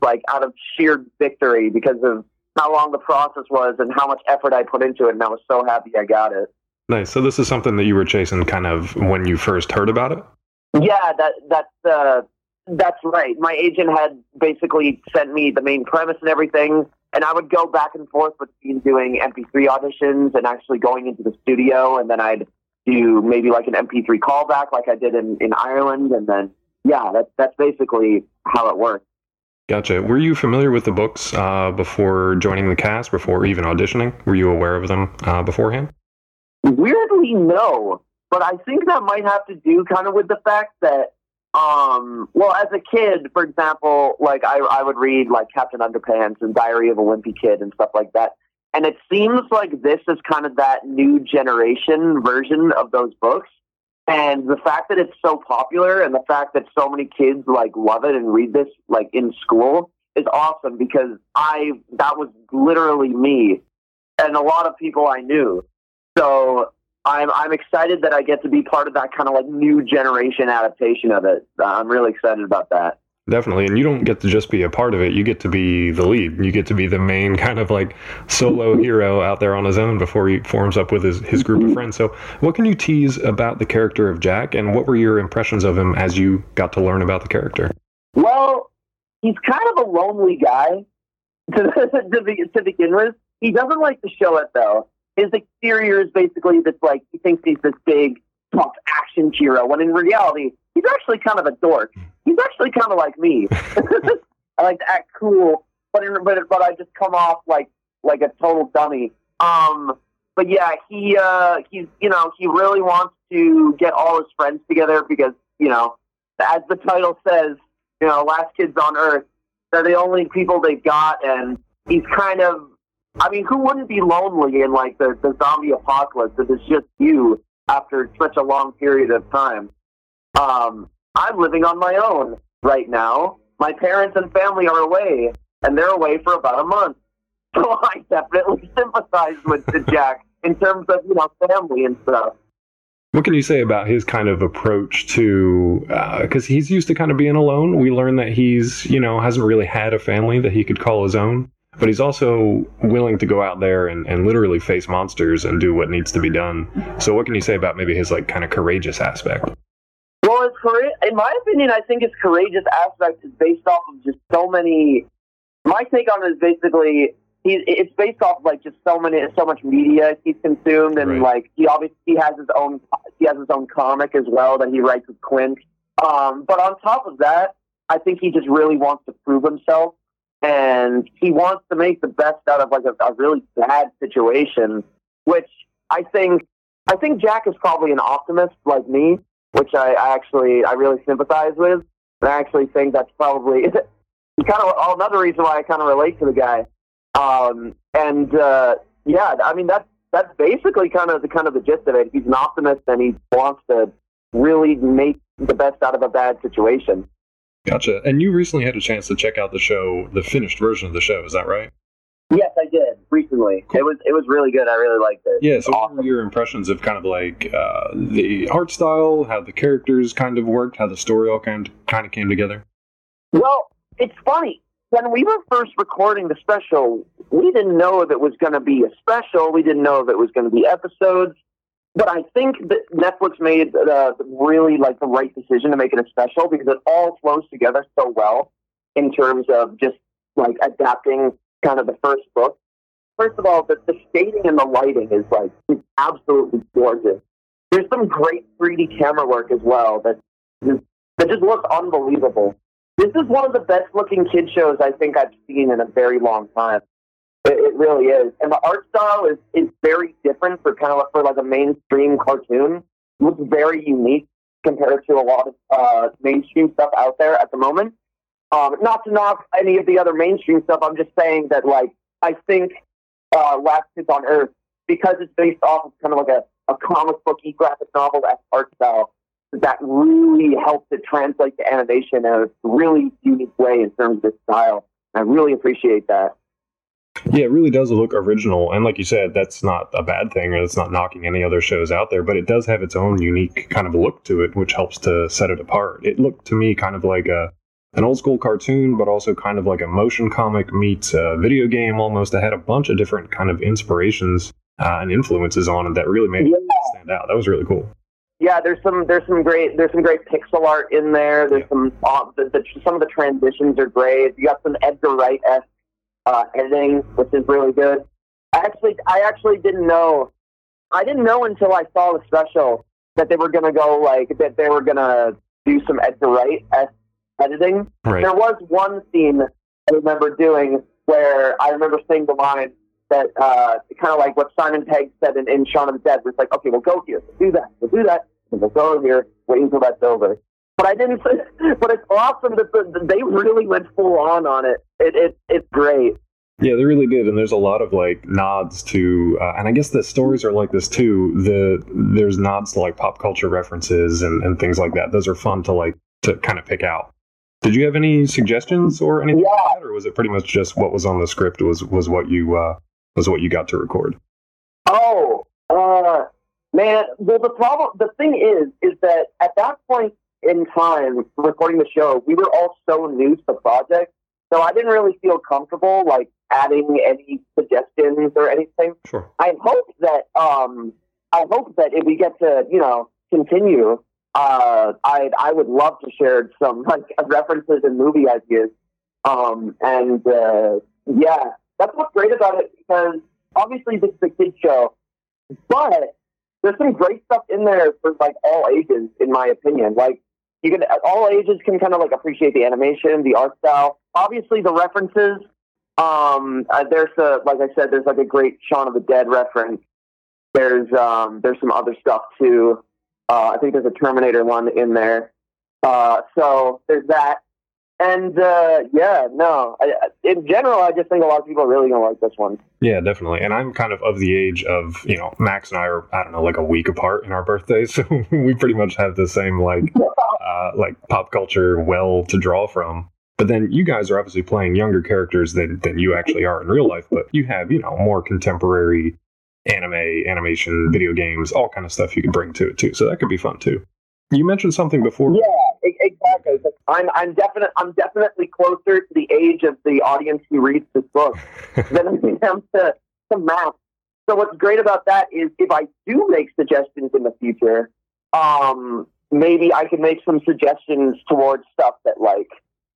Like out of sheer victory because of how long the process was and how much effort I put into it. And I was so happy I got it. Nice. So this is something that you were chasing kind of when you first heard about it? Yeah, that, that's, uh, that's right. My agent had basically sent me the main premise and everything, and I would go back and forth between doing MP3 auditions and actually going into the studio, and then I'd do maybe like an MP3 callback, like I did in, in Ireland, and then yeah, that's that's basically how it works. Gotcha. Were you familiar with the books uh, before joining the cast, before even auditioning? Were you aware of them uh, beforehand? Weirdly, no. But I think that might have to do kind of with the fact that um, well, as a kid, for example, like I, I would read like Captain Underpants and Diary of a Wimpy Kid and stuff like that. And it seems like this is kind of that new generation version of those books. And the fact that it's so popular and the fact that so many kids like love it and read this like in school is awesome because I, that was literally me and a lot of people I knew. So I'm I'm excited that I get to be part of that kind of like new generation adaptation of it. I'm really excited about that. Definitely, and you don't get to just be a part of it. You get to be the lead. You get to be the main kind of like solo hero out there on his own before he forms up with his, his group of friends. So, what can you tease about the character of Jack, and what were your impressions of him as you got to learn about the character? Well, he's kind of a lonely guy to, to, to begin with. He doesn't like to show it though his exterior is basically this like he thinks he's this big tough action hero when in reality he's actually kind of a dork. He's actually kind of like me. I like to act cool, but in, but but I just come off like like a total dummy. Um, but yeah, he uh, he's you know he really wants to get all his friends together because you know as the title says, you know, last kids on Earth. They're the only people they've got, and he's kind of I mean, who wouldn't be lonely in like the, the zombie apocalypse if it's just you after such a long period of time? Um, I'm living on my own right now. My parents and family are away, and they're away for about a month. So I definitely sympathize with Jack in terms of you know family and stuff. What can you say about his kind of approach to? Because uh, he's used to kind of being alone. We learn that he's you know hasn't really had a family that he could call his own but he's also willing to go out there and, and literally face monsters and do what needs to be done. So, what can you say about maybe his like kind of courageous aspect? Well, it's courage. In my opinion, I think his courageous aspect is based off of just so many. My take on it is basically he's it's based off of like just so many so much media he's consumed and right. like he obviously he has his own he has his own comic as well that he writes with Quint. Um, but on top of that, I think he just really wants to prove himself and he wants to make the best out of like a, a really bad situation, which I think I think Jack is probably an optimist like me, which I, I actually I really sympathize with. And I actually think that's probably kind of another reason why I kind of relate to the guy. Um, and uh, yeah, I mean that's that's basically kind of the kind of the gist of it. He's an optimist and he wants to really make the best out of a bad situation. Gotcha. And you recently had a chance to check out the show, the finished version of the show. Is that right? Yes, I did recently. Cool. It was it was really good. I really liked it. Yeah. So, awesome. what were your impressions of kind of like uh, the art style, how the characters kind of worked, how the story all kind of, kind of came together? Well, it's funny when we were first recording the special, we didn't know if it was going to be a special. We didn't know if it was going to be episodes. But I think that Netflix made uh, really like the right decision to make it a special because it all flows together so well in terms of just like adapting kind of the first book. First of all, the, the shading and the lighting is like it's absolutely gorgeous. There's some great 3D camera work as well that that just looks unbelievable. This is one of the best looking kid shows I think I've seen in a very long time. It, it really is, and the art style is is very different for kind of for like a mainstream cartoon. It looks very unique compared to a lot of uh, mainstream stuff out there at the moment. Um, not to knock any of the other mainstream stuff. I'm just saying that like I think uh, Last Kids on Earth because it's based off of kind of like a, a comic booky graphic novel art style that really helps it translate to animation in a really unique way in terms of its style. I really appreciate that. Yeah, it really does look original. And like you said, that's not a bad thing. It's not knocking any other shows out there, but it does have its own unique kind of look to it, which helps to set it apart. It looked to me kind of like a an old school cartoon, but also kind of like a motion comic meets a video game almost. It had a bunch of different kind of inspirations uh, and influences on it that really made yeah. it stand out. That was really cool. Yeah, there's some there's some great there's some great pixel art in there. There's yeah. some uh, the, the, some of the transitions are great. You got some Edgar Wright esque uh, editing, which is really good. I actually I actually didn't know I didn't know until I saw the special that they were gonna go like that they were gonna do some Edgar Wright esque editing. Right. There was one scene I remember doing where I remember saying the line that uh, kind of like what Simon Pegg said in, in Shaun of the Dead, was like, okay, we'll go here, we'll do that, we'll do that, and we'll go here, wait until that's over. But I didn't. But it's awesome that the, they really went full on on it. It, it it's great. Yeah, they really did, and there's a lot of like nods to, uh, and I guess the stories are like this too. The there's nods to like pop culture references and, and things like that. Those are fun to like to kind of pick out. Did you have any suggestions or anything, yeah. like that, or was it pretty much just what was on the script was was what you uh, was what you got to record? Oh, uh, man. Well, the problem, the thing is, is that at that point in time, recording the show, we were all so new to the project, so I didn't really feel comfortable like adding any suggestions or anything. Sure. I hope that, um, I hope that if we get to, you know, continue, uh, I I would love to share some like references and movie ideas. Um, and uh, yeah, that's what's great about it because obviously this is a kid show, but there's some great stuff in there for like all ages, in my opinion. Like you can all ages can kind of like appreciate the animation, the art style. Obviously, the references. Um, uh, there's a like I said, there's like a great Shaun of the Dead reference. There's um, there's some other stuff too. Uh, I think there's a Terminator one in there. Uh, so there's that. And uh, yeah, no. I, in general, I just think a lot of people are really gonna like this one. Yeah, definitely. And I'm kind of of the age of you know Max and I are I don't know like a week apart in our birthdays, so we pretty much have the same like uh, like pop culture well to draw from. But then you guys are obviously playing younger characters than than you actually are in real life. But you have you know more contemporary anime, animation, video games, all kind of stuff you could bring to it too. So that could be fun too. You mentioned something before. Yeah, exactly. I'm I'm definite I'm definitely closer to the age of the audience who reads this book than I am to, to Max. So what's great about that is if I do make suggestions in the future, um, maybe I can make some suggestions towards stuff that like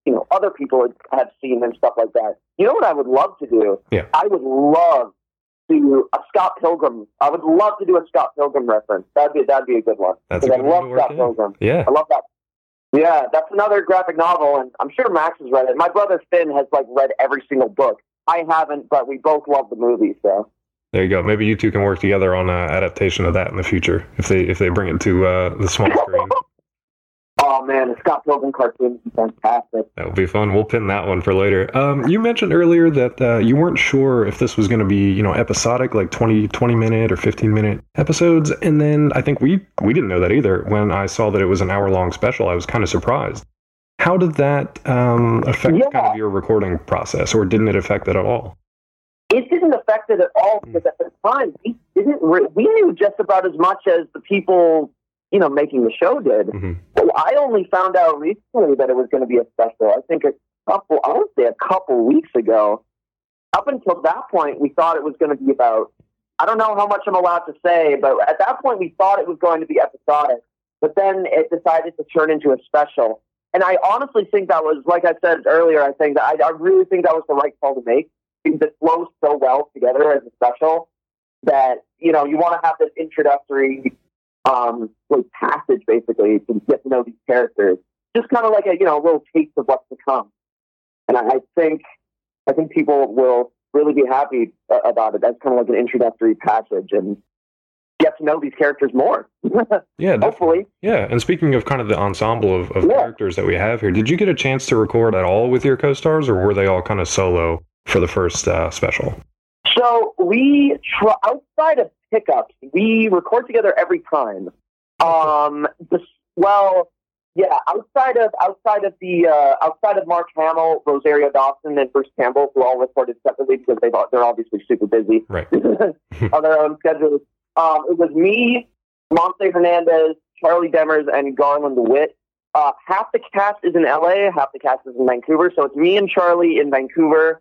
you know other people have seen and stuff like that. You know what I would love to do? Yeah. I would love to a Scott Pilgrim. I would love to do a Scott Pilgrim reference. That'd be that'd be a good one. That's a good I love Scott Pilgrim. Yeah, I love that. Yeah, that's another graphic novel, and I'm sure Max has read it. My brother Finn has like read every single book. I haven't, but we both love the movie. So there you go. Maybe you two can work together on an adaptation of that in the future if they if they bring it to uh, the small screen. Oh man, the Scott Pilgrim cartoon is fantastic. That will be fun. We'll pin that one for later. Um, you mentioned earlier that uh, you weren't sure if this was going to be, you know, episodic, like 20, 20 minute or 15 minute episodes. And then I think we, we didn't know that either. When I saw that it was an hour long special, I was kind of surprised. How did that um, affect yeah. kind of your recording process, or didn't it affect it at all? It didn't affect it at all because at the time we didn't. Re- we knew just about as much as the people you know, making the show did. Mm-hmm. I only found out recently that it was going to be a special. I think a couple, I would say a couple weeks ago. Up until that point, we thought it was going to be about, I don't know how much I'm allowed to say, but at that point, we thought it was going to be episodic. But then it decided to turn into a special. And I honestly think that was, like I said earlier, I think that I, I really think that was the right call to make because it flows so well together as a special that, you know, you want to have this introductory um, like passage basically to get to know these characters. Just kind of like a you know a little taste of what's to come. And I, I think I think people will really be happy uh, about it. That's kind of like an introductory passage and get to know these characters more. yeah, hopefully. Yeah, and speaking of kind of the ensemble of, of yeah. characters that we have here, did you get a chance to record at all with your co-stars, or were they all kind of solo for the first uh, special? So we try outside of pickups, we record together every time. Um, the, well, yeah, outside of outside of the uh, outside of Mark Hamill, Rosario Dawson, and Bruce Campbell, who all recorded separately because they they're obviously super busy Right. on their own schedules. Um, it was me, Montse Hernandez, Charlie Demers, and Garland Whitt. Uh, half the cast is in LA, half the cast is in Vancouver. So it's me and Charlie in Vancouver,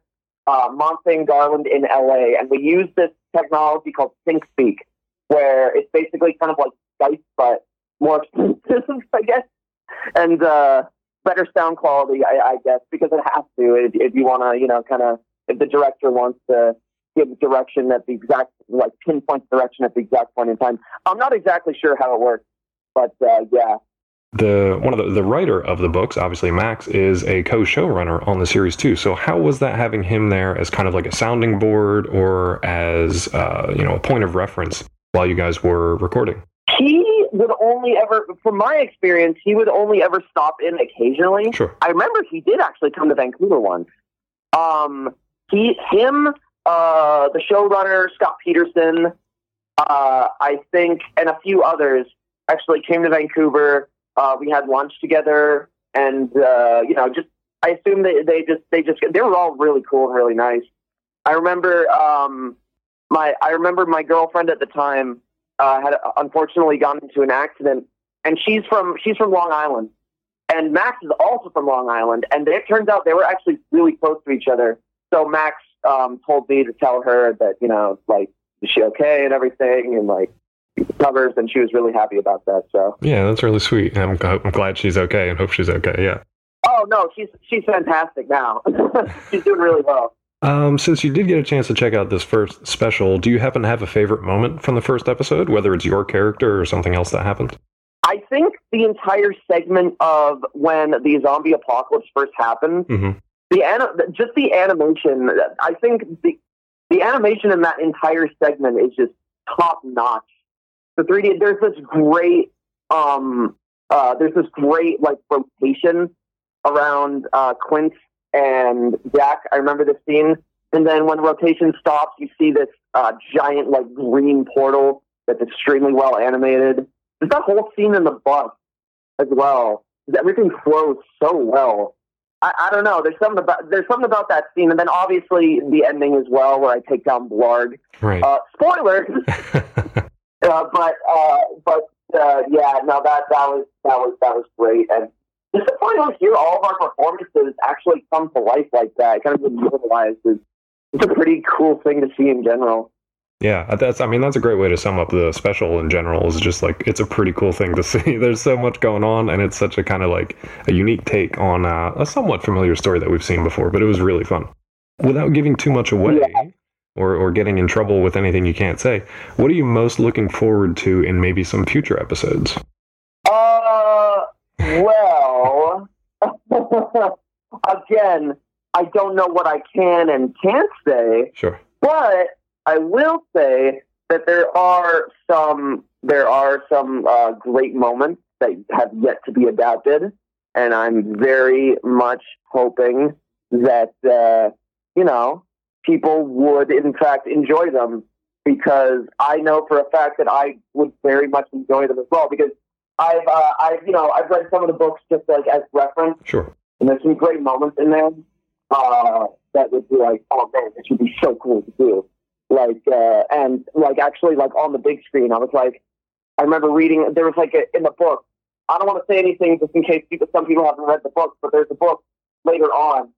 uh, Garland in LA, and we use this technology called SyncSpeak, where it's basically kind of like Skype but more expensive, I guess, and uh, better sound quality, I, I guess, because it has to if, if you want to, you know, kind of if the director wants to give direction at the exact like pinpoint direction at the exact point in time. I'm not exactly sure how it works, but uh, yeah. The one of the, the writer of the books, obviously Max, is a co-showrunner on the series too. So how was that having him there as kind of like a sounding board or as uh, you know a point of reference while you guys were recording? He would only ever, from my experience, he would only ever stop in occasionally. Sure. I remember he did actually come to Vancouver once. Um, he, him, uh, the showrunner Scott Peterson, uh, I think, and a few others actually came to Vancouver. Uh, we had lunch together, and uh, you know, just I assume they they just they just they were all really cool and really nice. I remember um, my I remember my girlfriend at the time uh, had unfortunately gotten into an accident, and she's from she's from Long Island, and Max is also from Long Island, and it turns out they were actually really close to each other. So Max um, told me to tell her that you know like is she okay and everything, and like covers, and she was really happy about that. So Yeah, that's really sweet. I'm, g- I'm glad she's okay and hope she's okay. Yeah. oh no, she's she's fantastic now. she's doing really well. Um, since you did get a chance to check out this first special, do you happen to have a favorite moment from the first episode, whether it's your character or something else that happened? I think the entire segment of when the zombie apocalypse first happened, Mhm. the an- just the animation. I think the the animation in that entire segment is just top notch. The 3D. There's this great. Um, uh, there's this great like rotation around uh, Quint and Jack. I remember this scene, and then when the rotation stops, you see this uh, giant like green portal that's extremely well animated. There's that whole scene in the bus as well. Everything flows so well. I, I don't know. There's something about there's something about that scene, and then obviously the ending as well, where I take down Blarg. Right. Uh, spoilers, uh, but uh, but uh, yeah, no, that that was that was that was great, and just to finally hear all of our performances actually come to life like that, It kind of is it's a pretty cool thing to see in general. Yeah, that's. I mean, that's a great way to sum up the special in general. Is just like it's a pretty cool thing to see. There's so much going on, and it's such a kind of like a unique take on uh, a somewhat familiar story that we've seen before. But it was really fun. Without giving too much away, or or getting in trouble with anything you can't say, what are you most looking forward to in maybe some future episodes? Uh, well, again, I don't know what I can and can't say, Sure. but I will say that there are some there are some uh, great moments that have yet to be adapted, and I'm very much hoping that uh, you know people would in fact enjoy them because I know for a fact that I would very much enjoy them as well because I've uh, I've you know I've read some of the books just like as reference Sure. and there's some great moments in there uh, that would be like, oh man, this would be so cool to do. Like, uh, and like actually, like on the big screen, I was like, I remember reading. There was like a, in the book. I don't want to say anything just in case people, some people haven't read the book, but there's a book later on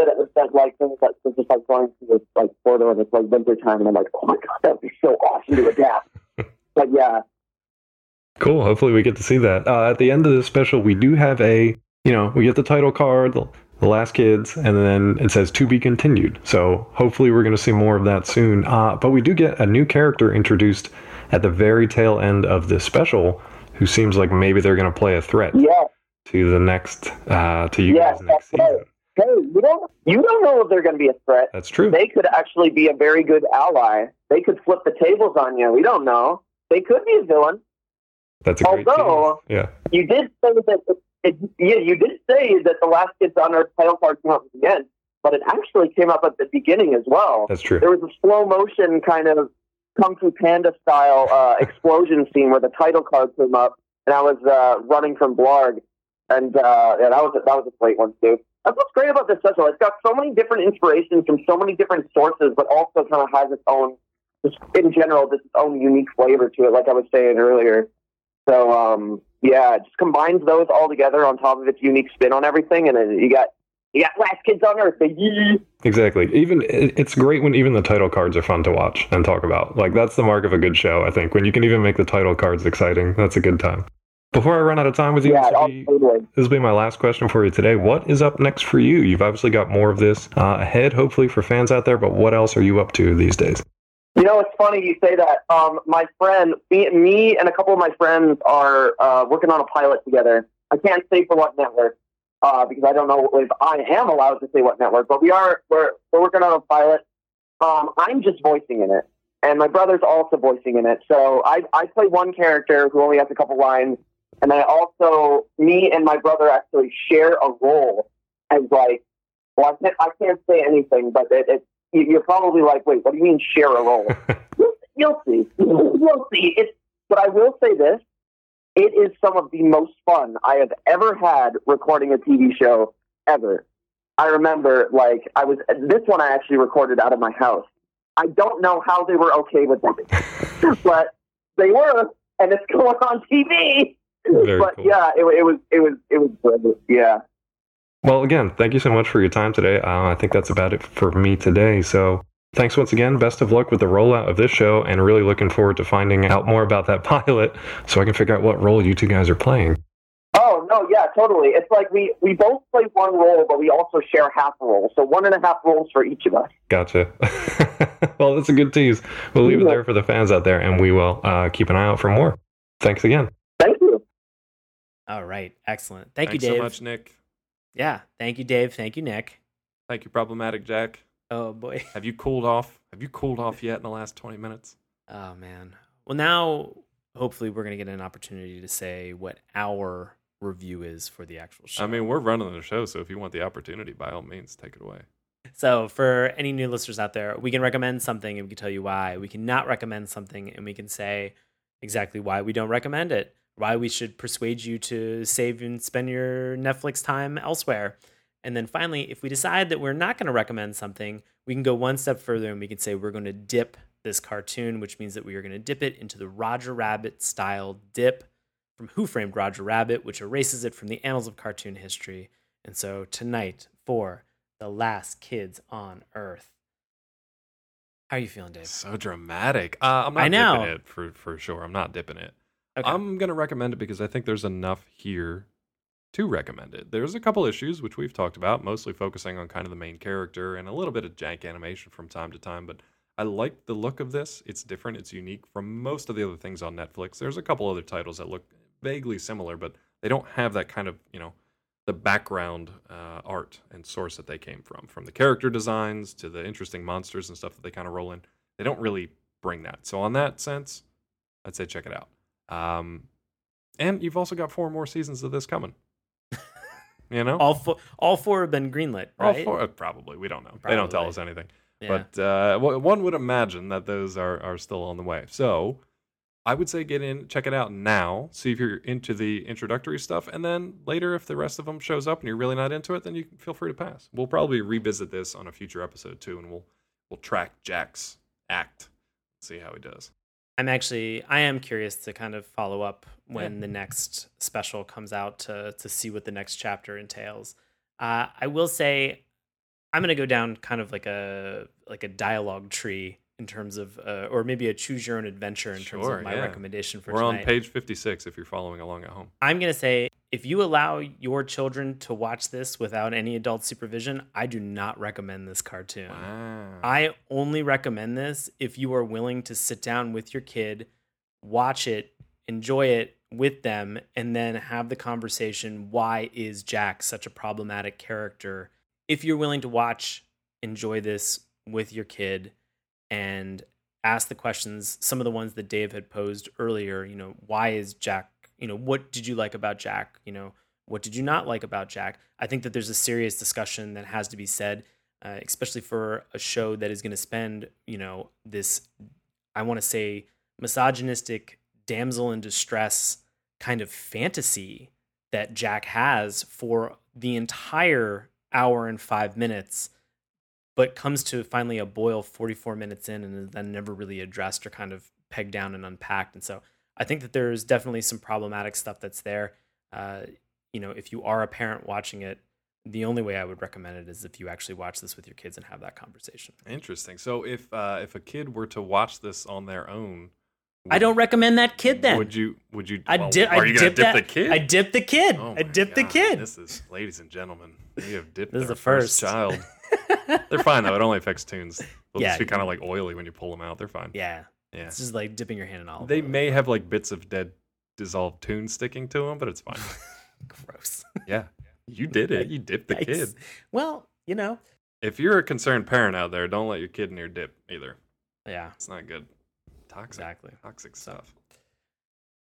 that it was that like things that was just like going through this like portal and it's like winter time, and I'm like, oh my god, that would be so awesome to adapt. but yeah, Cool. Hopefully, we get to see that. Uh, at the end of this special, we do have a, you know, we get the title card, the, the last kids, and then it says to be continued. So hopefully, we're going to see more of that soon. Uh, but we do get a new character introduced at the very tail end of this special, who seems like maybe they're going to play a threat yeah. to the next, uh, to you Yeah, guys next season. right. Hey, you don't you don't know if they're going to be a threat. That's true. they could actually be a very good ally. They could flip the tables on you. We don't know. They could be a villain. That's a although-. Yeah. You did say that. It, yeah, you did say that the last kids on Earth title card came at the end. but it actually came up at the beginning as well. That's true. There was a slow motion kind of Kung Fu Panda style uh, explosion scene where the title card came up, and I was uh, running from Blarg, and uh, yeah, that was that was a great one too. That's what's great about this special. It's got so many different inspirations from so many different sources, but also kind of has its own, just in general, this own unique flavor to it. Like I was saying earlier. So um, yeah, it just combines those all together on top of its unique spin on everything, and then you got you got Last Kids on Earth. Baby. Exactly. Even it's great when even the title cards are fun to watch and talk about. Like that's the mark of a good show, I think. When you can even make the title cards exciting, that's a good time. Before I run out of time with you, Yeah, this, will be, this will be my last question for you today. What is up next for you? You've obviously got more of this uh, ahead, hopefully for fans out there. But what else are you up to these days? You know, it's funny you say that. Um, my friend, me, me and a couple of my friends are uh, working on a pilot together. I can't say for what network uh, because I don't know if I am allowed to say what network, but we are. We're we're working on a pilot. Um, I'm just voicing in it, and my brother's also voicing in it. So I I play one character who only has a couple lines, and I also me and my brother actually share a role as like. Well, I can't, I can't say anything, but it, it, you- you're probably like, wait, what do you mean share a role? You'll, you'll see. You'll see. It's, but I will say this: it is some of the most fun I have ever had recording a TV show ever. I remember, like, I was this one I actually recorded out of my house. I don't know how they were okay with that, but they were, and it's going on TV. Very but cool. yeah, it, it was, it was, it was. Yeah. Well, again, thank you so much for your time today. Uh, I think that's about it for me today. So, thanks once again. Best of luck with the rollout of this show, and really looking forward to finding out more about that pilot so I can figure out what role you two guys are playing. Oh no, yeah, totally. It's like we we both play one role, but we also share half roles. So one and a half roles for each of us. Gotcha. well, that's a good tease. We'll leave it there for the fans out there, and we will uh, keep an eye out for more. Thanks again. All right, excellent. Thank Thanks you, Dave. so much, Nick. Yeah, thank you, Dave. Thank you, Nick. Thank you, problematic Jack. Oh boy. Have you cooled off? Have you cooled off yet in the last twenty minutes? Oh man. Well, now hopefully we're gonna get an opportunity to say what our review is for the actual show. I mean, we're running the show, so if you want the opportunity, by all means, take it away. So, for any new listeners out there, we can recommend something and we can tell you why. We can not recommend something and we can say exactly why we don't recommend it, why we should persuade you to save and spend your Netflix time elsewhere. And then finally, if we decide that we're not going to recommend something, we can go one step further and we can say we're going to dip this cartoon, which means that we are going to dip it into the Roger Rabbit style dip from Who Framed Roger Rabbit, which erases it from the annals of cartoon history. And so tonight, for the last kids on Earth. How are you feeling, Dave? So dramatic. Uh, I'm not I know. dipping it for for sure. I'm not dipping it. Okay. I'm gonna recommend it because I think there's enough here to recommend it. There's a couple issues which we've talked about, mostly focusing on kind of the main character and a little bit of jank animation from time to time, but I like the look of this. It's different, it's unique from most of the other things on Netflix. There's a couple other titles that look vaguely similar, but they don't have that kind of, you know, the background uh, art and source that they came from, from the character designs to the interesting monsters and stuff that they kind of roll in. They don't really bring that. So, on that sense, I'd say check it out. Um, and you've also got four more seasons of this coming. you know, all four, all four have been greenlit, All right? four- uh, probably. We don't know. They don't tell us anything. Yeah. But uh, one would imagine that those are, are still on the way. So I would say get in, check it out now, see if you're into the introductory stuff, and then later, if the rest of them shows up and you're really not into it, then you can feel free to pass. We'll probably revisit this on a future episode too, and we'll we'll track Jack's act, see how he does. I'm actually I am curious to kind of follow up when the next special comes out to to see what the next chapter entails. Uh, I will say I'm gonna go down kind of like a like a dialogue tree in terms of uh, or maybe a choose your own adventure in terms of my yeah. recommendation for We're on page 56 if you're following along at home. I'm gonna say if you allow your children to watch this without any adult supervision, I do not recommend this cartoon. Wow. I only recommend this if you are willing to sit down with your kid, watch it, enjoy it with them, and then have the conversation why is Jack such a problematic character? If you're willing to watch, enjoy this with your kid and ask the questions, some of the ones that Dave had posed earlier, you know, why is Jack, you know, what did you like about Jack? You know, what did you not like about Jack? I think that there's a serious discussion that has to be said uh, especially for a show that is going to spend, you know, this, I want to say, misogynistic damsel in distress kind of fantasy that Jack has for the entire hour and five minutes, but comes to finally a boil 44 minutes in and is then never really addressed or kind of pegged down and unpacked. And so I think that there's definitely some problematic stuff that's there. Uh, you know, if you are a parent watching it, the only way I would recommend it is if you actually watch this with your kids and have that conversation. Interesting. So if uh, if a kid were to watch this on their own, I don't recommend that kid then. Would you? Would you? I well, dip. Are I you gonna dip dip the kid? I dipped the kid. Oh I my dipped the kid. This is, ladies and gentlemen, we have dipped This is the first first. child. They're fine though. It only affects tunes. They'll Yeah. just be kind of like oily when you pull them out. They're fine. yeah, Yeah. it's just like dipping your hand in olive. They oil. may have like bits of dead dissolved tune sticking to them, but it's fine. gross. yeah. You did it. You dipped the Yikes. kid. Well, you know, If you're a concerned parent out there, don't let your kid near dip either. yeah, It's not good. Toxic. exactly. Toxic stuff.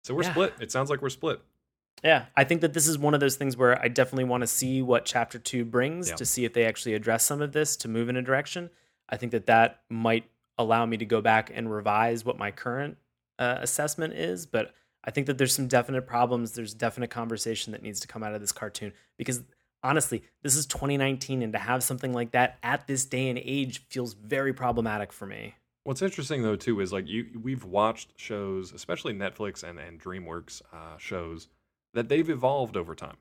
So we're Yeah. split. It sounds like we're split. Yeah, I think that this is one of those things where I definitely want to see what chapter two brings Yeah. to see if they actually address some of this to move in a direction. I think that that might allow me to go back and revise what my current uh, assessment is, but I think that there's some definite problems. There's definite conversation that needs to come out of this cartoon because honestly, this is 2019, and to have something like that at this day and age feels very problematic for me. What's interesting though too is like you we've watched shows, especially Netflix and and DreamWorks uh, shows that they've evolved over time.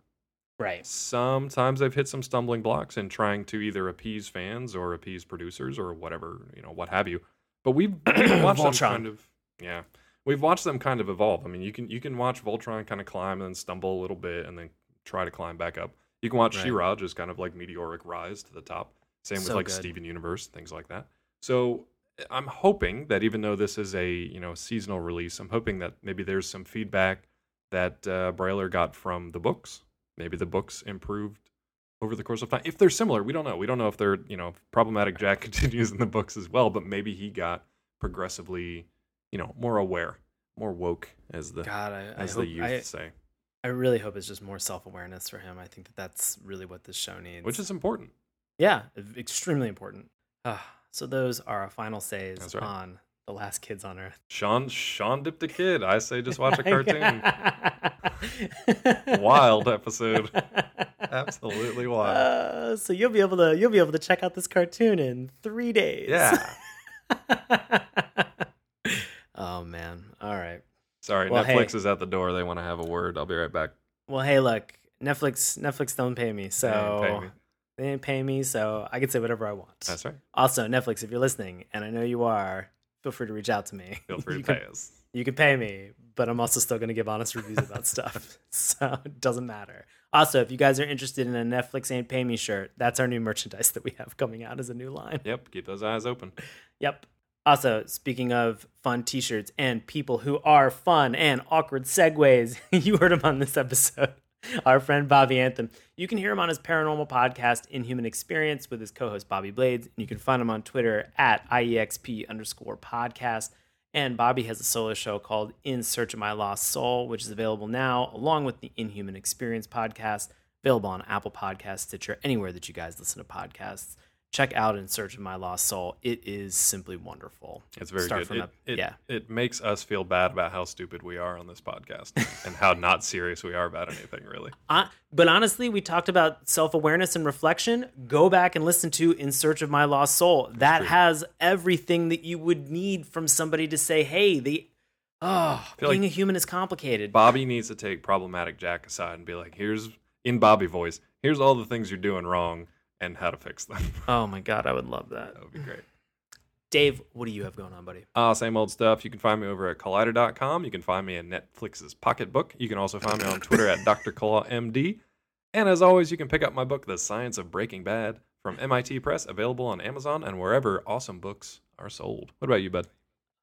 Right. Sometimes they've hit some stumbling blocks in trying to either appease fans or appease producers or whatever you know what have you. But we've, we've watched them kind of yeah, we've watched them kind of evolve. I mean, you can you can watch Voltron kind of climb and then stumble a little bit and then try to climb back up. You can watch Right. She-Ra just kind of like meteoric rise to the top. Same with So like good. Steven Universe, things like that. So I'm hoping that even though this is a you know seasonal release, I'm hoping that maybe there's some feedback that uh, Brallier got from the books. Maybe the books improved over the course of time. If they're similar, we don't know. We don't know if they're you know problematic Jack continues in the books as well, but maybe he got progressively you know more aware, more woke, as the God, I, I as hope, the youth I, say, I really hope it's just more self awareness for him. I think that that's really what this show needs. which is important. yeah, extremely important. Ah, so those are our final says right. on the last kids on Earth. Sean Sean dipped a kid. I say just watch a cartoon. cartoon. Wild episode. Absolutely wild. Uh, so you'll be able to you'll be able to check out this cartoon in three days. Yeah. oh man. All right. Sorry, Well, Netflix hey. is at the door. They want to have a word. I'll be right back. Well, hey, look, Netflix Netflix don't pay me, so They didn't pay me. they didn't pay me, so I can say whatever I want. That's right. Also, Netflix, if you're listening, and I know you are, feel free to reach out to me. Feel free to can, pay us. You can pay me, but I'm also still going to give honest reviews about stuff. So it doesn't matter. Also, if you guys are interested in a Netflix Ain't Pay Me shirt, that's our new merchandise that we have coming out as a new line. Yep. Keep those eyes open. Yep. Also, speaking of fun t shirts and people who are fun and awkward segues, you heard him on this episode. Our friend Bobby Anthem. You can hear him on his paranormal podcast, Inhuman Experience, with his co host Bobby Blades. And you can find him on Twitter at IEXP underscore podcast. And Bobby has a solo show called In Search of My Lost Soul, which is available now, along with the Inhuman Experience podcast, available on Apple Podcasts, Stitcher, anywhere that you guys listen to podcasts. Check out In Search of My Lost Soul. It is simply wonderful. It's very Start good. from It, the- it, yeah. it makes us feel bad about how stupid we are on this podcast and how not serious we are about anything, really. I, uh, but honestly, we talked about self awareness and reflection. Go back and listen to In Search of My Lost Soul. That true. has everything that you would need from somebody to say, hey, the. Oh, being like a human is complicated. Bobby needs to take problematic Jack aside and be like, here's, in Bobby voice, here's all the things you're doing wrong and how to fix them. oh my God, I would love that. that would be great. Dave, what do you have going on, buddy? Uh, same old stuff. You can find me over at collider.com. You can find me in Netflix's Pocketbook. You can also find me on Twitter at Dr. Claw MD. And as always, you can pick up my book, The Science of Breaking Bad, from MIT Press, available on Amazon and wherever awesome books are sold. What about you, bud?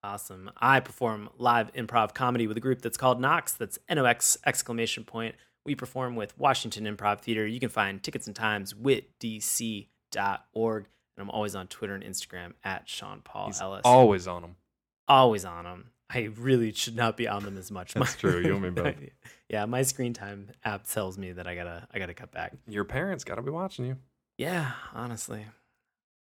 Awesome. I perform live improv comedy with a group that's called Nox. That's N O X exclamation point. We perform with Washington Improv Theater. You can find tickets and times witdc.org. And I'm always on Twitter and Instagram at Sean Paul He's Ellis. always on them. always on them. I really should not be on them as much. That's true. You and me both. yeah, my screen time app tells me that I gotta I gotta cut back. Your parents got to be watching you. Yeah, honestly.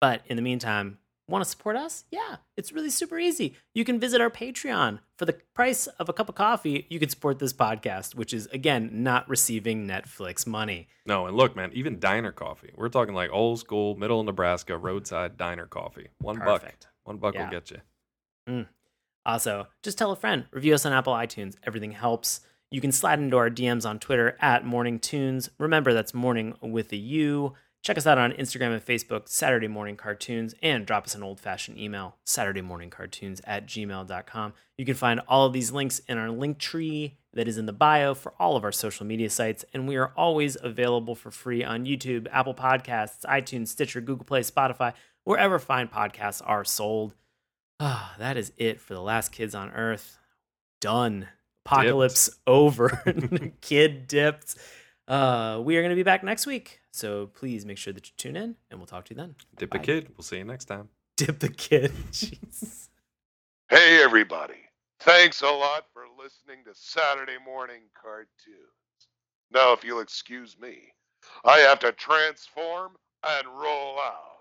But in the meantime, want to support us? Yeah, it's really super easy. You can visit our Patreon. For the price of a cup of coffee, you can support this podcast, which is, again, not receiving Netflix money. No, and look, man, even diner coffee. We're talking like old school, middle of Nebraska, roadside diner coffee. One buck. One buck Yeah. will get you. Mm. Also, just tell a friend, review us on Apple iTunes. Everything helps. You can slide into our DMs on Twitter at Morning Tunes. Remember, that's morning with a U. Check us out on Instagram and Facebook, Saturday Morning Cartoons, and drop us an old fashioned email, SaturdayMorningCartoons at gmail.com. You can find all of these links in our link tree that is in the bio for all of our social media sites, and we are always available for free on YouTube, Apple Podcasts, iTunes, Stitcher, Google Play, Spotify, wherever fine podcasts are sold. Ah, that is it for the last kids on Earth. Done. Apocalypse over. Kid dipped. Uh, we are going to be back next week. So please make sure that you tune in and we'll talk to you then. Dip a kid. We'll see you next time. Dip the kid. Jeez. Hey, everybody. Thanks a lot for listening to Saturday Morning Cartoons. Now, if you'll excuse me, I have to transform and roll out.